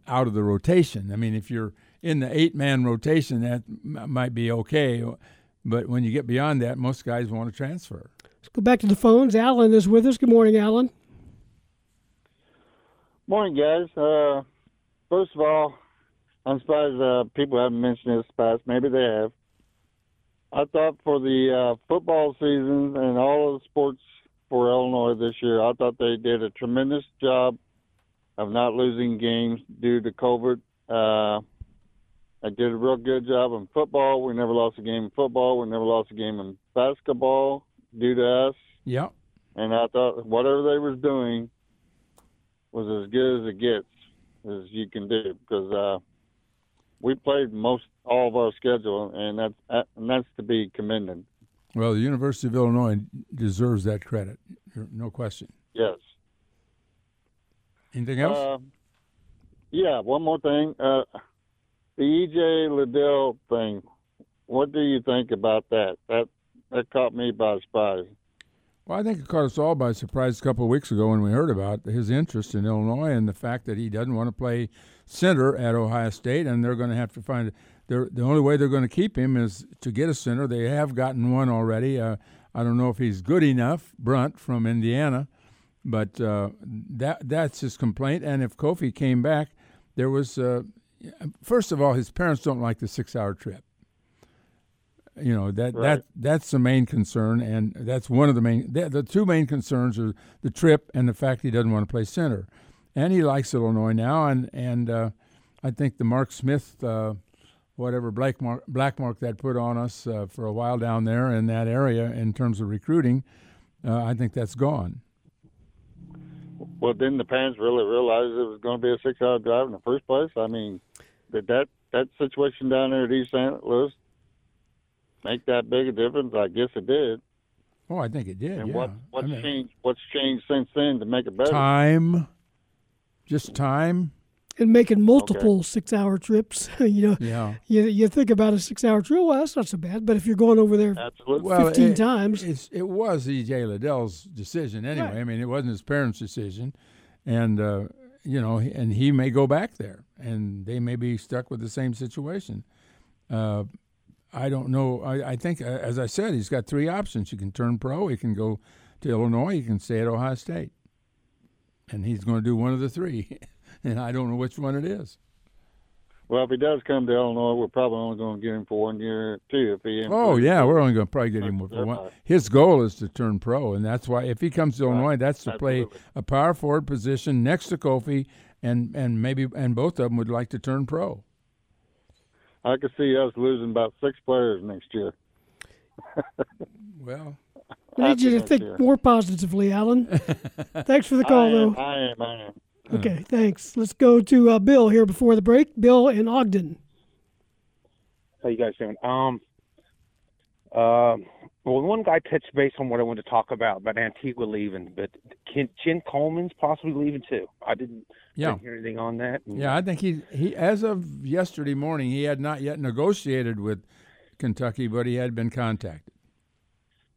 out of the rotation. I mean, if you're in the eight man rotation, that m- might be okay, but when you get beyond that, most guys want to transfer. Let's go back to the phones. Alan is with us. Good morning, Alan. Morning, guys. Uh, first of all, I'm surprised uh, people haven't mentioned this past. Maybe they have. I thought for the uh, football season and all of the sports for Illinois this year, I thought they did a tremendous job of not losing games due to COVID. Uh, they did a real good job in football. We never lost a game in football. We never lost a game in basketball due to us. Yeah. And I thought whatever they was doing was as good as it gets as you can do because uh, we played most all of our schedule, and that's uh, and that's to be commended. Well, the University of Illinois deserves that credit, no question. Yes. Anything else? Uh, yeah. One more thing. Uh, the EJ Liddell thing. What do you think about that? That that caught me by surprise. Well, I think it caught us all by surprise a couple of weeks ago when we heard about his interest in Illinois and the fact that he doesn't want to play center at Ohio State, and they're going to have to find. They're, the only way they're going to keep him is to get a center. They have gotten one already. Uh, I don't know if he's good enough, Brunk from Indiana, but uh, that that's his complaint. And if Kofi came back, there was uh, first of all, his parents don't like the six-hour trip. You know that Right. that that's the main concern, and that's one of the main. The, the two main concerns are the trip and the fact he doesn't want to play center, and he likes Illinois now, and and uh, I think the Mark Smith, uh, whatever black mark, black mark that put on us uh, for a while down there in that area in terms of recruiting, uh, I think that's gone. Well, didn't the parents really realize it was going to be a six-hour drive in the first place? I mean, did that that situation down there at East St. Louis make that big a difference? I guess it did. Oh, I think it did. And yeah. what what's I mean, changed? What's changed since then to make it better? time, just time. And making multiple six-hour trips. you know, Yeah. you you think about a six-hour trip. Well, that's not so bad. But if you're going over there Absolutely. Well, fifteen it- times, It's, it was E.J. Liddell's decision anyway. Right. I mean, it wasn't his parents' decision, and uh, you know, and he may go back there, and they may be stuck with the same situation. Uh, I don't know. I, I think, uh, as I said, he's got three options. He can turn pro. He can go to Illinois. He can stay at Ohio State, and he's going to do one of the three. and I don't know which one it is. Well, if he does come to Illinois, we're probably only going to get him for one year too. If he Oh improves. yeah, we're only going to probably get him for one. His goal is to turn pro, and that's why if he comes to Illinois, that's to play a power forward position next to Kofi, and and maybe and both of them would like to turn pro. I could see us losing about six players next year. Well, we need you to think year. more positively, Alan. Thanks for the call, I am, though. I am. I am. Okay, thanks. Let's go to uh, Bill here before the break. Bill in Ogden. How you guys doing? Um, Um, well, one guy touched base on what I wanted to talk about about Antigua leaving, but Ken, Chin Coleman's possibly leaving too. I didn't, Yeah. didn't hear anything on that. And, Yeah, I think he he as of yesterday morning he had not yet negotiated with Kentucky, but he had been contacted.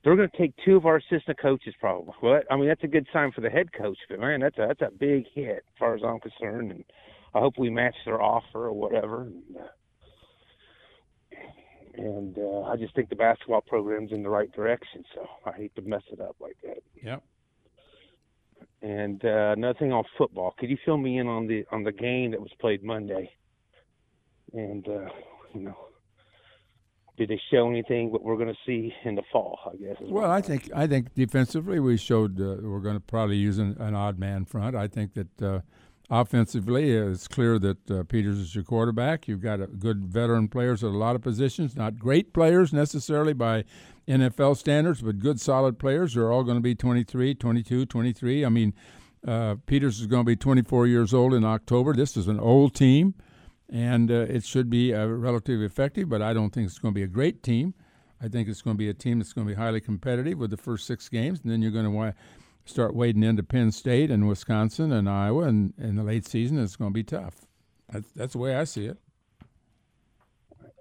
They're going to take two of our assistant coaches probably. Well, I mean that's a good sign for the head coach, but man, that's a that's a big hit as far as I'm concerned, and I hope we match their offer or whatever. And, uh, and uh, I just think the basketball program's in the right direction, so I hate to mess it up like that. Yep. And uh, another thing on football, could you fill me in on the on the game that was played Monday? And uh, you know, did they show anything what we're going to see in the fall? I guess. Well, I think I think defensively we showed uh, we're going to probably use an, an odd man front. I think that uh, offensively uh, it's clear that uh, Peters is your quarterback. You've got a good veteran players at a lot of positions, not great players necessarily by NFL standards, but good solid players. They're all going to be 23, 22, 23. I mean, uh, Peters is going to be 24 years old in October. This is an old team, and uh, it should be uh, relatively effective, but I don't think it's going to be a great team. I think it's going to be a team that's going to be highly competitive with the first six games, and then you're going to wa- start wading into Penn State and Wisconsin and Iowa, and in the late season, it's going to be tough. That's, that's the way I see it.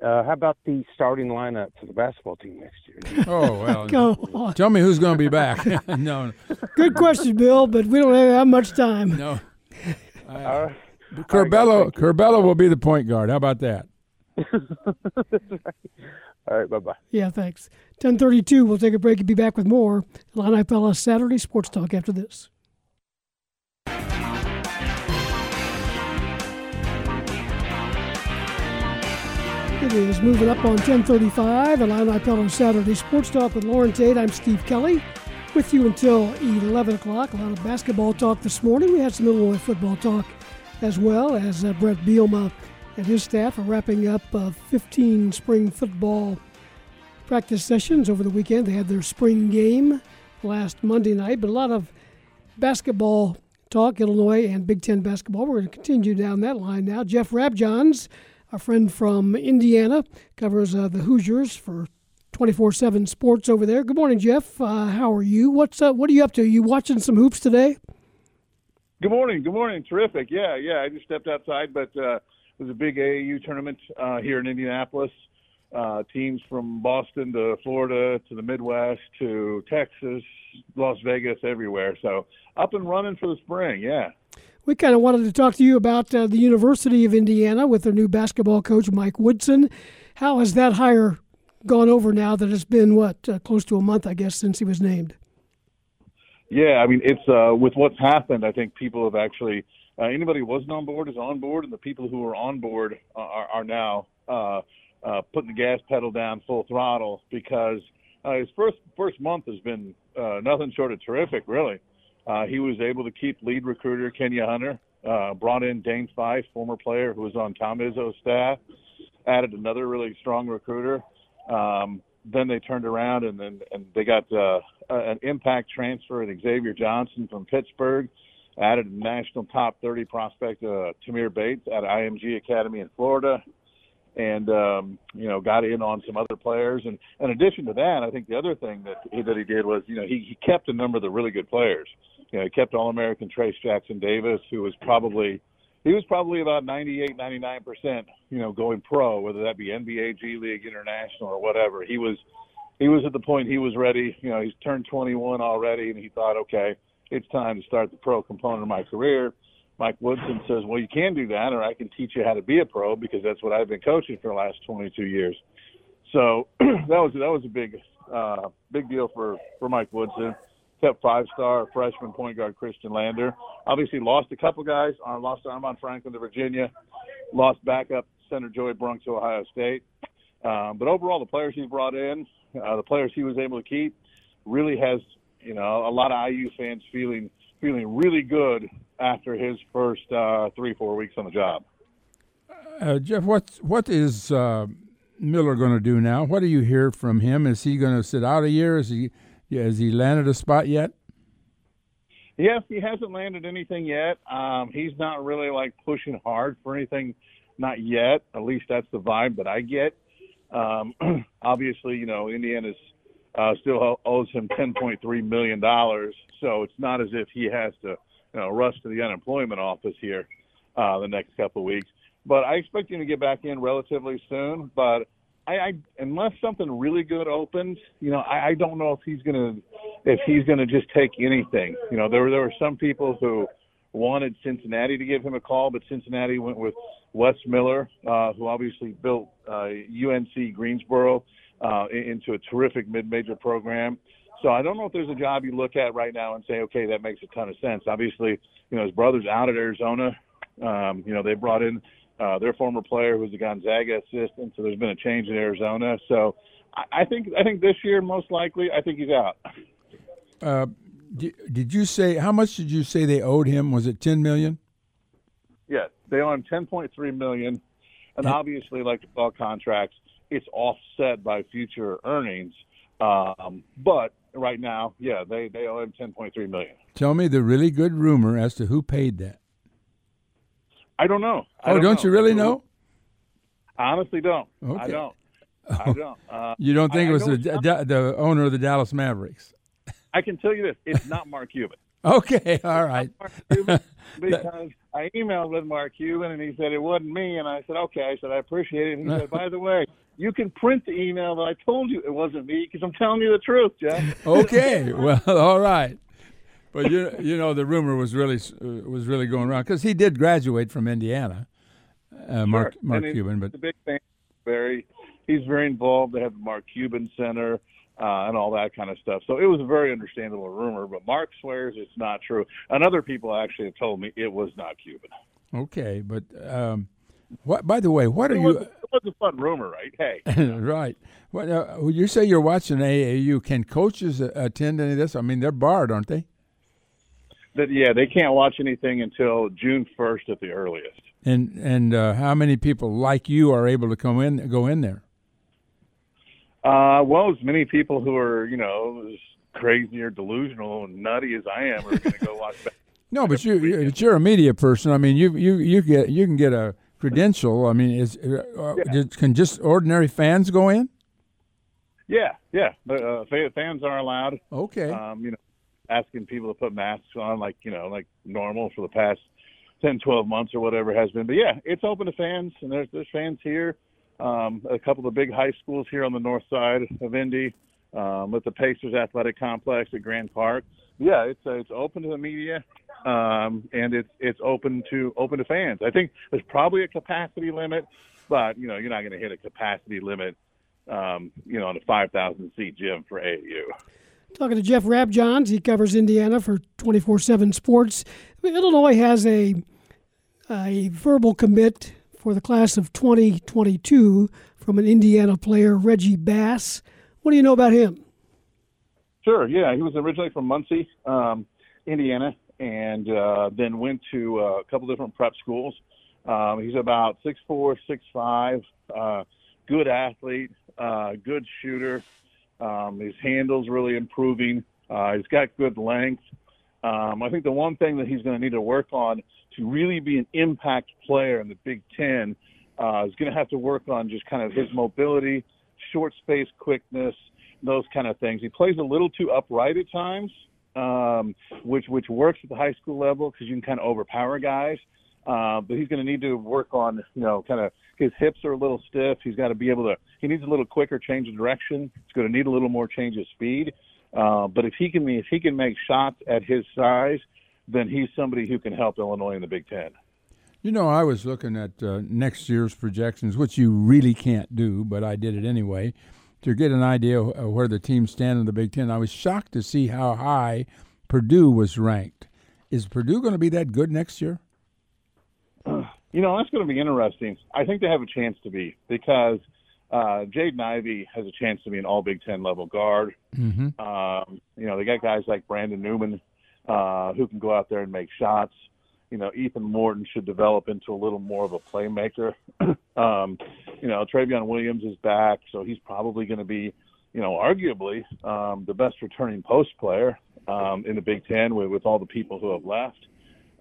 Uh, how about the starting lineup for the basketball team next year? Oh well, Go on. tell me who's going to be back. no, Good question, Bill, but we don't have that much time. no. Uh, Curbelo, Curbelo will be the point guard. How about that? All right, bye bye. Yeah, thanks. 1032, we'll take a break and be back with more Illini Pella Saturday Sports Talk after this. It is moving up on 1035, Illini Pella Saturday Sports Talk with Loren Tate. I'm Steve Kelly with you until 11 o'clock. A lot of basketball talk this morning. We had some Illinois football talk as well as uh, Brett Bielema and his staff are wrapping up uh, 15 spring football practice sessions over the weekend. They had their spring game last Monday night, but a lot of basketball talk, Illinois and Big Ten basketball. We're going to continue down that line now. Jeff Rabjohns, our friend from Indiana, covers uh, the Hoosiers for 24/7 Sports over there. Good morning, Jeff. Uh, how are you? What's uh, what are you up to? Are you watching some hoops today? Good morning. Good morning. Terrific. Yeah, yeah. I just stepped outside, but uh, it was a big AAU tournament uh, here in Indianapolis. Uh, teams from Boston to Florida to the Midwest to Texas, Las Vegas, everywhere. So up and running for the spring. Yeah. We kind of wanted to talk to you about uh, the University of Indiana with their new basketball coach, Mike Woodson. How has that hire gone over now that it's been, what, uh, close to a month, I guess, since he was named? Yeah, I mean, it's uh, with what's happened. I think people have actually uh, anybody who wasn't on board is on board, and the people who are on board are, are now uh, uh, putting the gas pedal down full throttle because uh, his first first month has been uh, nothing short of terrific. Really, uh, he was able to keep lead recruiter Kenya Hunter, uh, brought in Dane Fife, former player who was on Tom Izzo's staff, added another really strong recruiter. Um, then they turned around and then and they got uh, an impact transfer in Xavier Johnson from Pittsburgh. Added a national top 30 prospect, uh, Tamar Bates, at IMG Academy in Florida, and um, you know got in on some other players. And in addition to that, I think the other thing that he, that he did was you know he, he kept a number of the really good players. You know, he kept All-American Trayce Jackson Davis, who was probably he was probably about 98, 99 percent, you know, going pro, whether that be NBA, G League, International, or whatever. He was he was at the point he was ready. You know, he's turned 21 already, and he thought, okay, it's time to start the pro component of my career. Mike Woodson says, well, you can do that, or I can teach you how to be a pro because that's what I've been coaching for the last 22 years. So that was that was a big uh, big deal for for Mike Woodson. Kept five star freshman point guard Khristian Lander. Obviously lost a couple guys. Uh, lost Armaan Franklin to Virginia. Lost backup center Joey Brunk to Ohio State. Um, but overall, the players he's brought in, uh, the players he was able to keep, really has you know a lot of IU fans feeling feeling really good after his first uh, three four weeks on the job. Uh, Jeff, what what is uh, Miller going to do now? What do you hear from him? Is he going to sit out a year? Is he has he landed a spot yet? Yes, he hasn't landed anything yet. Um, he's not really like pushing hard for anything, not yet. At least that's the vibe that I get. Um, obviously, you know, Indiana's uh, still owes him $10.3 million. So it's not as if he has to, you know, rush to the unemployment office here uh, the next couple of weeks. But I expect him to get back in relatively soon. But I, I unless something really good opens, you know, I, I don't know if he's gonna if he's gonna just take anything. You know, there were there were some people who wanted Cincinnati to give him a call, but Cincinnati went with Wes Miller, uh, who obviously built uh, UNC Greensboro uh, into a terrific mid-major program. So I don't know if there's a job you look at right now and say, okay, that makes a ton of sense. Obviously, you know his brother's out at Arizona. Um, you know they brought in uh, their former player who was a Gonzaga assistant, so there's been a change in Arizona. So I, I think I think this year most likely I think he's out. Uh, did, did you say how much did you say they owed him? Was it ten million? Yes, they owe him ten point three million, and obviously, like all contracts, it's offset by future earnings. Um, but right now, yeah, they they owe him ten point three million. Tell me the really good rumor as to who paid that. I don't know. I oh, don't, don't know. you really know? I honestly don't. I don't. I don't. Uh, You don't think I- it was the, the owner of the Dallas Mavericks? I can tell you this: it's not Mark Cuban. Okay, all right. Because I emailed with Mark Cuban and he said it wasn't me, and I said okay. I said I appreciate it. And he said, by the way, you can print the email that I told you it wasn't me because I'm telling you the truth, Jeff. okay, well, all right. But you you know the rumor was really uh, was really going around because he did graduate from Indiana, uh, Mark Sure. Mark And Cuban. But he's a big fan. Very, he's very involved. They have the Mark Cuban Center uh, and all that kind of stuff. So it was a very understandable rumor. But Mark swears it's not true, and other people actually have told me it was not Cuban. okay, but um, what? By the way, what are was, you? it was a fun rumor, right? Hey, right. What uh, you say you're watching AAU? Can coaches uh, attend any of this? I mean, they're barred, aren't they? That yeah, they can't watch anything until June first at the earliest. And and uh, how many people like you are able to come in go in there? Uh, well, as many people who are you know as crazy or delusional and nutty as I am are going to go watch. That. No, but you you- but you're a media person. I mean, you you you get you can get a credential. I mean, is uh, just- can just ordinary fans go in? Yeah, yeah. But, uh, fans are allowed. Okay. Um, you know, asking people to put masks on like you know like normal for the past 10, 12 months or whatever has been. But yeah, it's open to fans, and there's there's fans here. Um, a couple of the big high schools here on the north side of Indy, um, with the Pacers Athletic Complex at Grand Park. Yeah, it's uh, it's open to the media, um, and it's it's open to open to fans. I think there's probably a capacity limit, but you know you're not going to hit a capacity limit, um, you know, on a 5,000 seat gym for AAU. Talking to Jeff Rabjohns, he covers Indiana for 24/7 Sports. Illinois has a a verbal commit for the class of 2022 from an Indiana player, Reggie Bass. What do you know about him? Sure. Yeah, he was originally from Muncie, um, Indiana, and uh, then went to uh, a couple different prep schools. Um, he's about six four, six five, uh, good athlete, uh, good shooter. Um, his handle's really improving. Uh, he's got good length. Um, I think the one thing that he's going to need to work on to really be an impact player in the Big Ten uh, is going to have to work on just kind of his mobility, short space quickness, those kind of things. He plays a little too upright at times, um, which which works at the high school level because you can kind of overpower guys. Uh, but he's going to need to work on, you know, kind of his hips are a little stiff. He's got to be able to. He needs a little quicker change of direction. He's going to need a little more change of speed. Uh, but if he can if he can make shots at his size, then he's somebody who can help Illinois in the Big Ten. You know, I was looking at uh, next year's projections, which you really can't do, but I did it anyway to get an idea of where the teams stand in the Big Ten. I was shocked to see how high Purdue was ranked. Is Purdue going to be that good next year? You know, that's going to be interesting. I think they have a chance to be because uh, Jaden Ivey has a chance to be an All Big Ten level guard. Mm-hmm. Um, you know, they got guys like Brandon Newman uh, who can go out there and make shots. You know, Ethan Morton should develop into a little more of a playmaker. um, you know, Trevion Williams is back, so he's probably going to be, you know, arguably um, the best returning post player um, in the Big Ten with, with all the people who have left.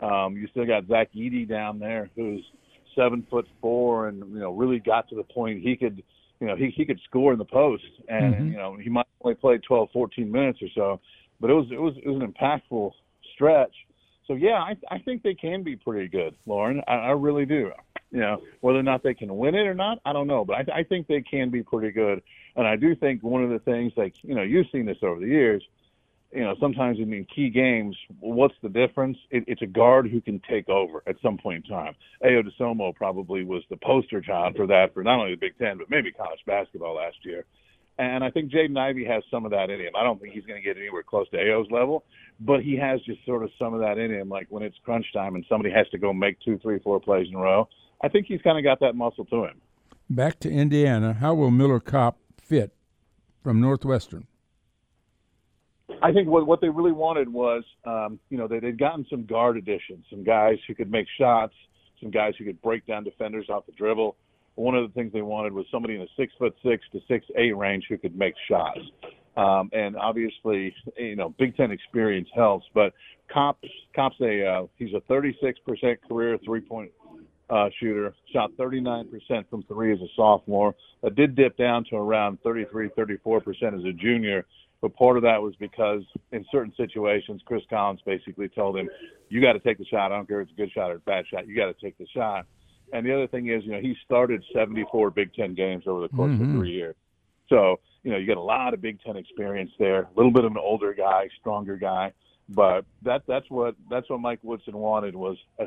Um, you still got Zach Edey down there, who's seven foot four, and you know really got to the point he could you know, he he could score in the post, and Mhm. you know, he might only play 12, 14 minutes or so, but it was it was it was an impactful stretch. So yeah, I I think they can be pretty good, Loren. I, I really do. You know, whether or not they can win it or not, I don't know, but I, I think they can be pretty good. And I do think one of the things, like you know, you've seen this over the years. You know, sometimes in key games, what's the difference? It, it's a guard who can take over at some point in time. Ayo Dosunmu probably was the poster child for that for not only the Big Ten but maybe college basketball last year. And I think Jaden Ivey has some of that in him. I don't think he's going to get anywhere close to Ayo's level, but he has just sort of some of that in him. Like when it's crunch time and somebody has to go make two, three, four plays in a row. I think he's kind of got that muscle to him. Back to Indiana. How will Miller Kopp fit from Northwestern? I think what what they really wanted was, um, you know, they they'd gotten some guard additions, some guys who could make shots, some guys who could break down defenders off the dribble. One of the things they wanted was somebody in the six foot six to six eight range who could make shots. Um, and obviously, you know, Big Ten experience helps. But Kopp's Kopp's a uh, he's a 36% career three point uh, shooter. Shot 39% from three as a sophomore. Uh, did dip down to around 33, 34% as a junior. But part of that was because in certain situations, Chris Collins basically told him, "You got to take the shot. I don't care if it's a good shot or a bad shot. You got to take the shot." And the other thing is, you know, he started 74 Big Ten games over the course Mhm. of three years. So, you know, you get a lot of Big Ten experience there. A little bit of an older guy, stronger guy. But that that's what that's what Mike Woodson wanted was a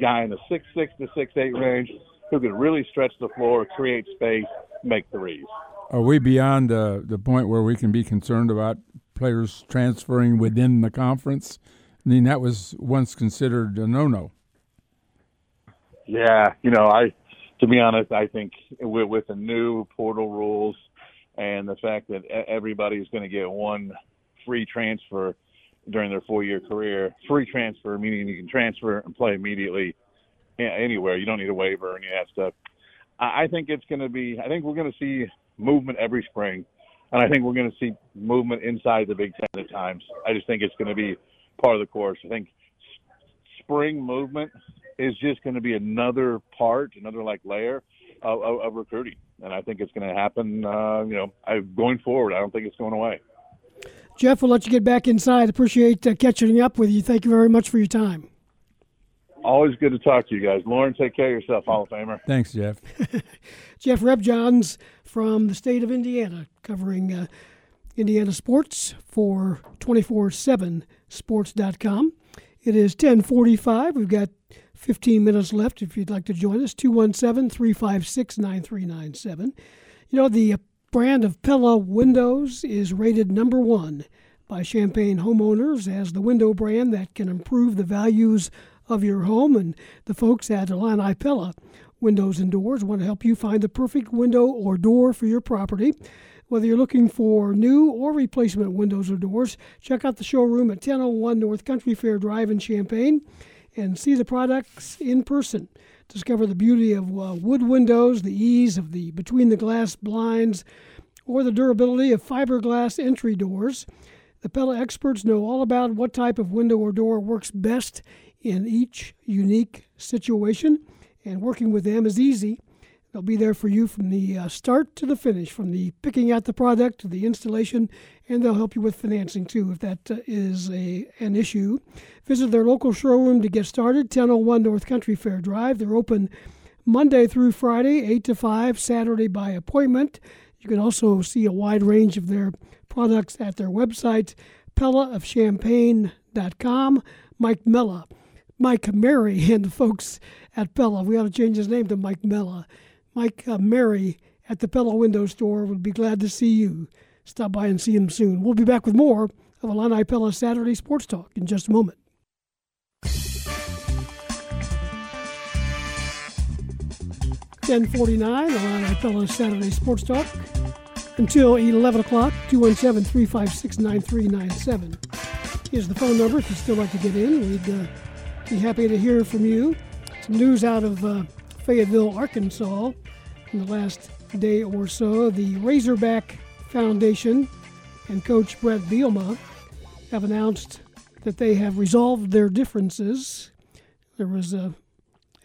guy in the six six to six eight range who could really stretch the floor, create space, make threes. Are we beyond uh, the point where we can be concerned about players transferring within the conference? I mean, that was once considered a no-no. Yeah, you know, I to be honest, I think with, with the new portal rules and the fact that e- everybody's going to get one free transfer during their four-year career, free transfer meaning you can transfer and play immediately anywhere. You don't need a waiver or any of that stuff. I think it's going to be. I think we're going to see movement every spring, and I think we're going to see movement inside the Big Ten at times. I just think it's going to be part of the course. I think spring movement is just going to be another part, another like layer of, of, of recruiting, and I think it's going to happen. Uh, you know, I, going forward, I don't think it's going away. Jeff, we'll let you get back inside. Appreciate uh, catching up with you. Thank you very much for your time. Always good to talk to you guys. Loren, take care of yourself, Hall of Famer. Thanks, Jeff. Jeff Rabjohns from the state of Indiana, covering uh, Indiana sports for 247sports.com. It is 1045. We've got 15 minutes left if you'd like to join us. 217 356 9397. You know, the brand of Pella Windows is rated number one by Champaign homeowners as the window brand that can improve the values of your home. And the folks at Illini Pella Windows and Doors want to help you find the perfect window or door for your property. Whether you're looking for new or replacement windows or doors, check out the showroom at 1001 North Country Fair Drive in Champaign and see the products in person. Discover the beauty of uh, wood windows, the ease of the between the glass blinds, or the durability of fiberglass entry doors. The Pella experts know all about what type of window or door works best in each unique situation, and working with them is easy. They'll be there for you from the uh, start to the finish, from the picking out the product to the installation, and they'll help you with financing too if that uh, is a an issue. Visit their local showroom to get started, 1001 North Country Fair Drive. They're open Monday through Friday, 8 to 5, Saturday by appointment. You can also see a wide range of their products at their website, pellaofchampaign.com. Mike Mella, Mike Mary, and the folks at Pella. We ought to change his name to Mike Mella. Mike uh, Mary at the Pella Window Store would be glad to see you. Stop by and see him soon. We'll be back with more of Illini Pella Saturday Sports Talk in just a moment. Ten forty nine, Illini Pella Saturday Sports Talk. Until 11 o'clock, 217 356 9397 is the phone number if you'd still like to get in. We'd uh, be happy to hear from you. Some news out of uh, Fayetteville, Arkansas in the last day or so. The Razorback Foundation and Coach Brett Bielema have announced that they have resolved their differences. There was a,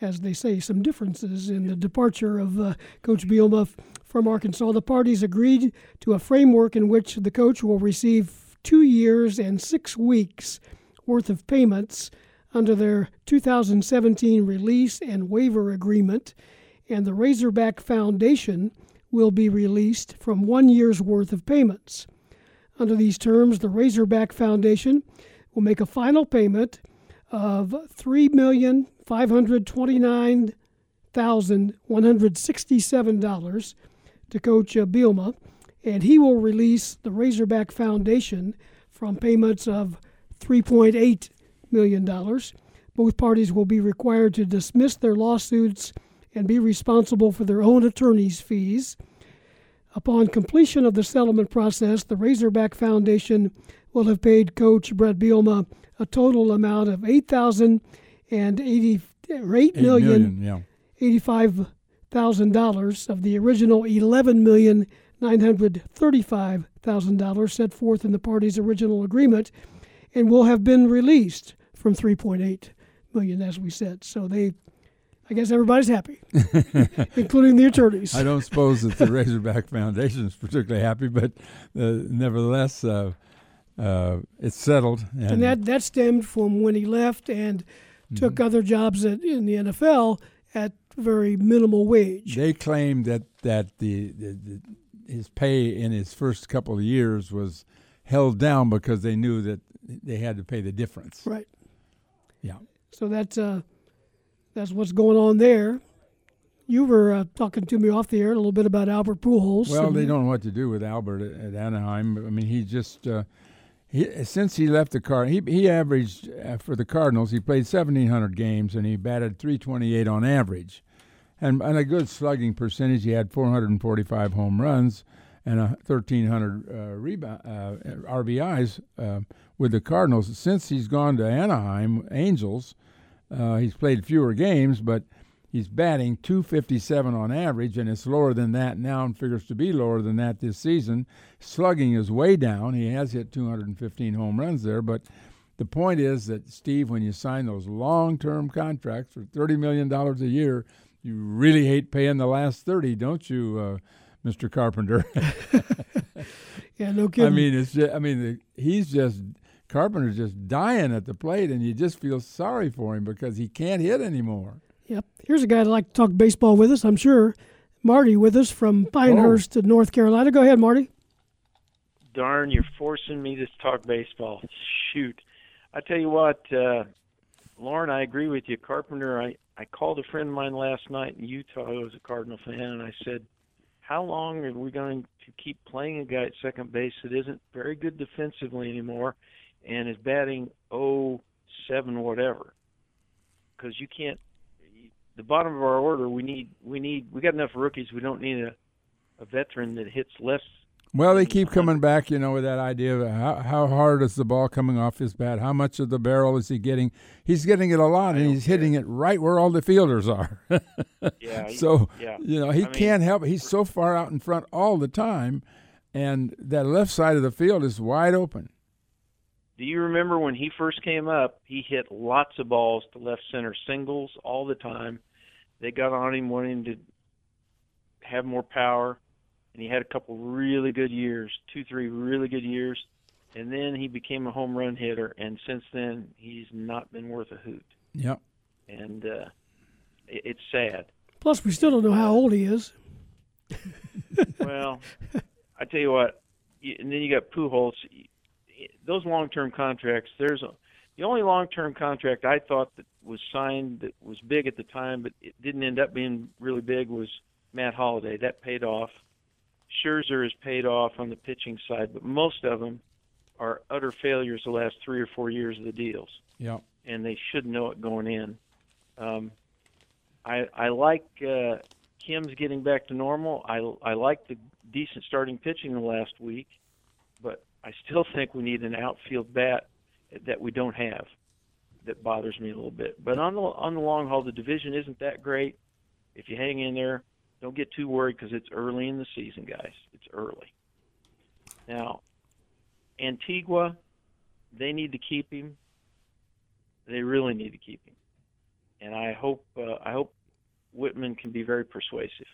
as they say, some differences in the departure of uh, Coach Bielema f- from Arkansas. The parties agreed to a framework in which the coach will receive two years and six weeks worth of payments under their 2017 release and waiver agreement, and the Razorback Foundation will be released from one year's worth of payments. Under these terms, the Razorback Foundation will make a final payment of three million five hundred twenty-nine thousand one hundred sixty-seven dollars to Coach uh, Bielema, and he will release the Razorback Foundation from payments of three point eight million dollars. Both parties will be required to dismiss their lawsuits and be responsible for their own attorney's fees. Upon completion of the settlement process, the Razorback Foundation will have paid Coach Brett Bielema a total amount of eight thousand and eighty or eight Eight million million, yeah. eighty-five thousand dollars of the original eleven million nine hundred thirty-five thousand dollars set forth in the parties' original agreement, and will have been released from three point eight million, as we said. So they, I guess, everybody's happy, including the attorneys. I don't suppose that the Razorback Foundation is particularly happy, but uh, nevertheless, uh, uh, it's settled. And, and that that stemmed from when he left and took Mm-hmm. other jobs at, in the NFL at very minimal wage. they claimed that that the, the, the his pay in his first couple of years was held down because they knew that they had to pay the difference. Right. Yeah. So that's uh, that's what's going on there. You were uh, talking to me off the air a little bit about Albert Pujols. Well, they don't know what to do with Albert at, at Anaheim. I mean, he just uh, he since he left the car, he he averaged uh, for the Cardinals. He played seventeen hundred games and he batted three twenty eight on average, and and a good slugging percentage. He had four hundred and forty five home runs and a thirteen hundred uh, rebound uh, RBIs uh, with the Cardinals. Since he's gone to Anaheim Angels, uh, he's played fewer games, but he's batting 257 on average, and it's lower than that now and figures to be lower than that this season. Slugging is way down. He has hit 215 home runs there, but the point is that, Steve, when you sign those long term contracts for $30 million a year, you really hate paying the last 30, don't you, uh, Mr. Carpenter? yeah, no kidding. I mean, it's just, I mean, he's just Carpenter's just dying at the plate, and you just feel sorry for him because he can't hit anymore. Yep. Here's a guy that'd like to talk baseball with us, I'm sure. Marty with us from Pinehurst, Oh. North Carolina. Go ahead, Marty. Darn, you're forcing me to talk baseball. Shoot. I tell you what, uh, Loren, I agree with you. Carpenter, I, I called a friend of mine last night in Utah who was a Cardinal fan, and I said, How long are we going to keep playing a guy at second base that isn't very good defensively anymore and is batting oh seven whatever? Because you can't. The bottom of our order, we need we need we got enough rookies. We don't need a a veteran that hits less Well, they keep coming back, you know, with that idea of how, how hard is the ball coming off his bat? How much of the barrel is he getting? He's getting it a lot, and he's hitting it right where all the fielders are. Yeah, he- so, yeah. you know, he I mean- can't help it. He's so far out in front all the time, and that left side of the field is wide open. Do you remember when he first came up? He hit lots of balls to left center singles all the time. They got on him wanting to have more power, and he had a couple really good years, two, three really good years, and then he became a home run hitter. And since then, he's not been worth a hoot. Yep. And uh, it, it's sad. Plus, we still don't know how old he is. well, I tell you what, and then you got Pujols. Those long-term contracts. There's a, the only long-term contract I thought that was signed that was big at the time, but it didn't end up being really big. Was Matt Holliday? That paid off. Scherzer has paid off on the pitching side, but most of them are utter failures the last three or four years of the deals Yep. and they should know it going in. Um, I I like uh, Kim's getting back to normal. I I like the decent starting pitching the last week, but I still think we need an outfield bat that we don't have. That bothers me a little bit. But on the on the long haul, the division isn't that great. If you hang in there, don't get too worried because it's early in the season, guys. It's early. Now, Antigua, they need to keep him. They really need to keep him. and I hope uh, I hope Whitman can be very persuasive.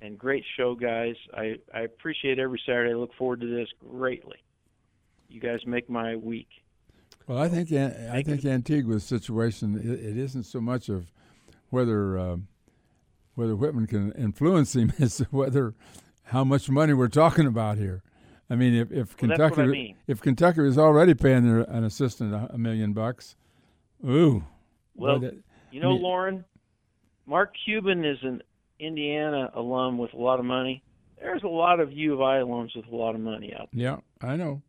And great show, guys. I I appreciate every Saturday. I look forward to this greatly. You guys make my week. Well, I think I think Antigua's situation it, it isn't so much of whether uh, whether Whitman can influence him is whether how much money we're talking about here. I mean, if, if well, Kentucky I mean. if Kentucky is already paying their, an assistant a, a, million bucks, ooh. Well, that, you know, I mean, Loren, Mark Cuban is an Indiana alum with a lot of money. There's a lot of U of I alums with a lot of money out there. Yeah, I know.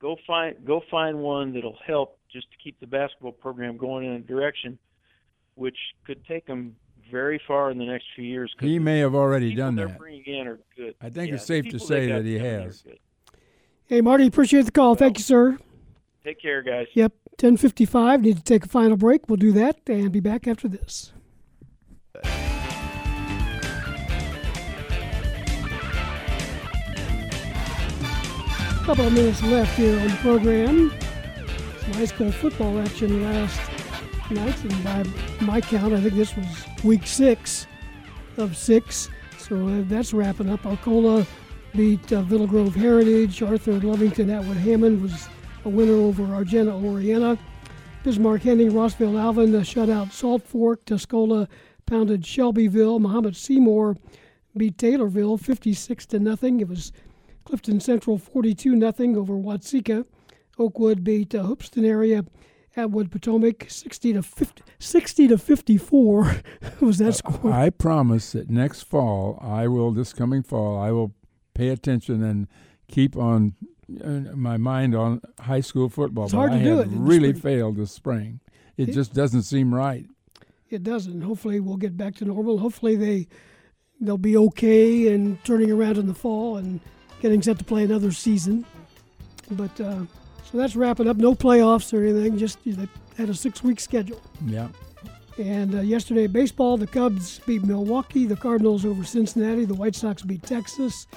Go find go find one that'll help just to keep the basketball program going in a direction which could take them very far in the next few years. He may have already people done they're that. bringing in are good. I think Yeah, it's safe to say they that he coming in are has. Hey, Marty, appreciate the call. Thank you, sir. Take care, guys. Yep, 1055. Need to take a final break. We'll do that and be back after this. couple of minutes left here on the program. Some high school football action last night, and by my count, I think this was week six of six. So uh, that's wrapping up. Arcola beat uh, Villa Grove Heritage. Arthur Lovington Atwood Hammond was a winner over Argenta Oreana. Bismarck Henning, Rossville Alvin uh, shut out Salt Fork. Tuscola pounded Shelbyville. Mahomet Seymour beat Taylorville 56 to nothing. It was Clifton Central 42 nothing over Watseka. Oakwood beat uh, Hoopeston area. Atwood Potomac 60 to 50, 60 to 54 was that score. I promise that next fall I will this coming fall I will pay attention and keep on uh, my mind on high school football. It's but hard I do it really failed this spring. It It- just doesn't seem right. It doesn't. Hopefully we'll get back to normal. Hopefully they they'll be okay and turning around in the fall and getting set to play another season. But uh, so that's wrapping up. No playoffs or anything. Just they had a six week schedule. Yeah. And uh, yesterday, baseball, the Cubs beat Milwaukee, the Cardinals over Cincinnati, the White Sox beat Texas.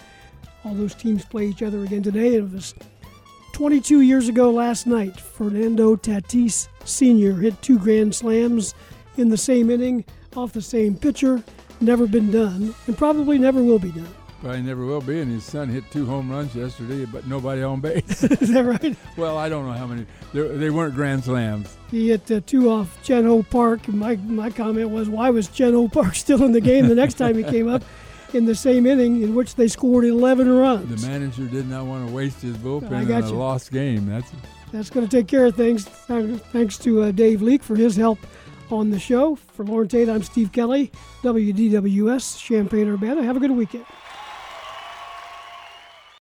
All those teams play each other again today. And it was 22 years ago last night. Fernando Tatis Sr. hit two grand slams in the same inning off the same pitcher. Never been done, and probably never will be done. Probably never will be. And his son hit two home runs yesterday, but nobody on base. Is that right? well, I don't know how many. They're- They weren't grand slams. He hit uh, two off Chan Ho Park. My, my comment was, why was Chan Ho Park still in the game the next time he came up in the same inning in which they scored 11 runs? The manager did not want to waste his bullpen I in a you. lost game. That's That's going to take care of things. Thanks to uh, Dave Leake for his help on the show. For Loren Tate, I'm Steve Kelly, WDWS, Champaign Urbana. Have a good weekend.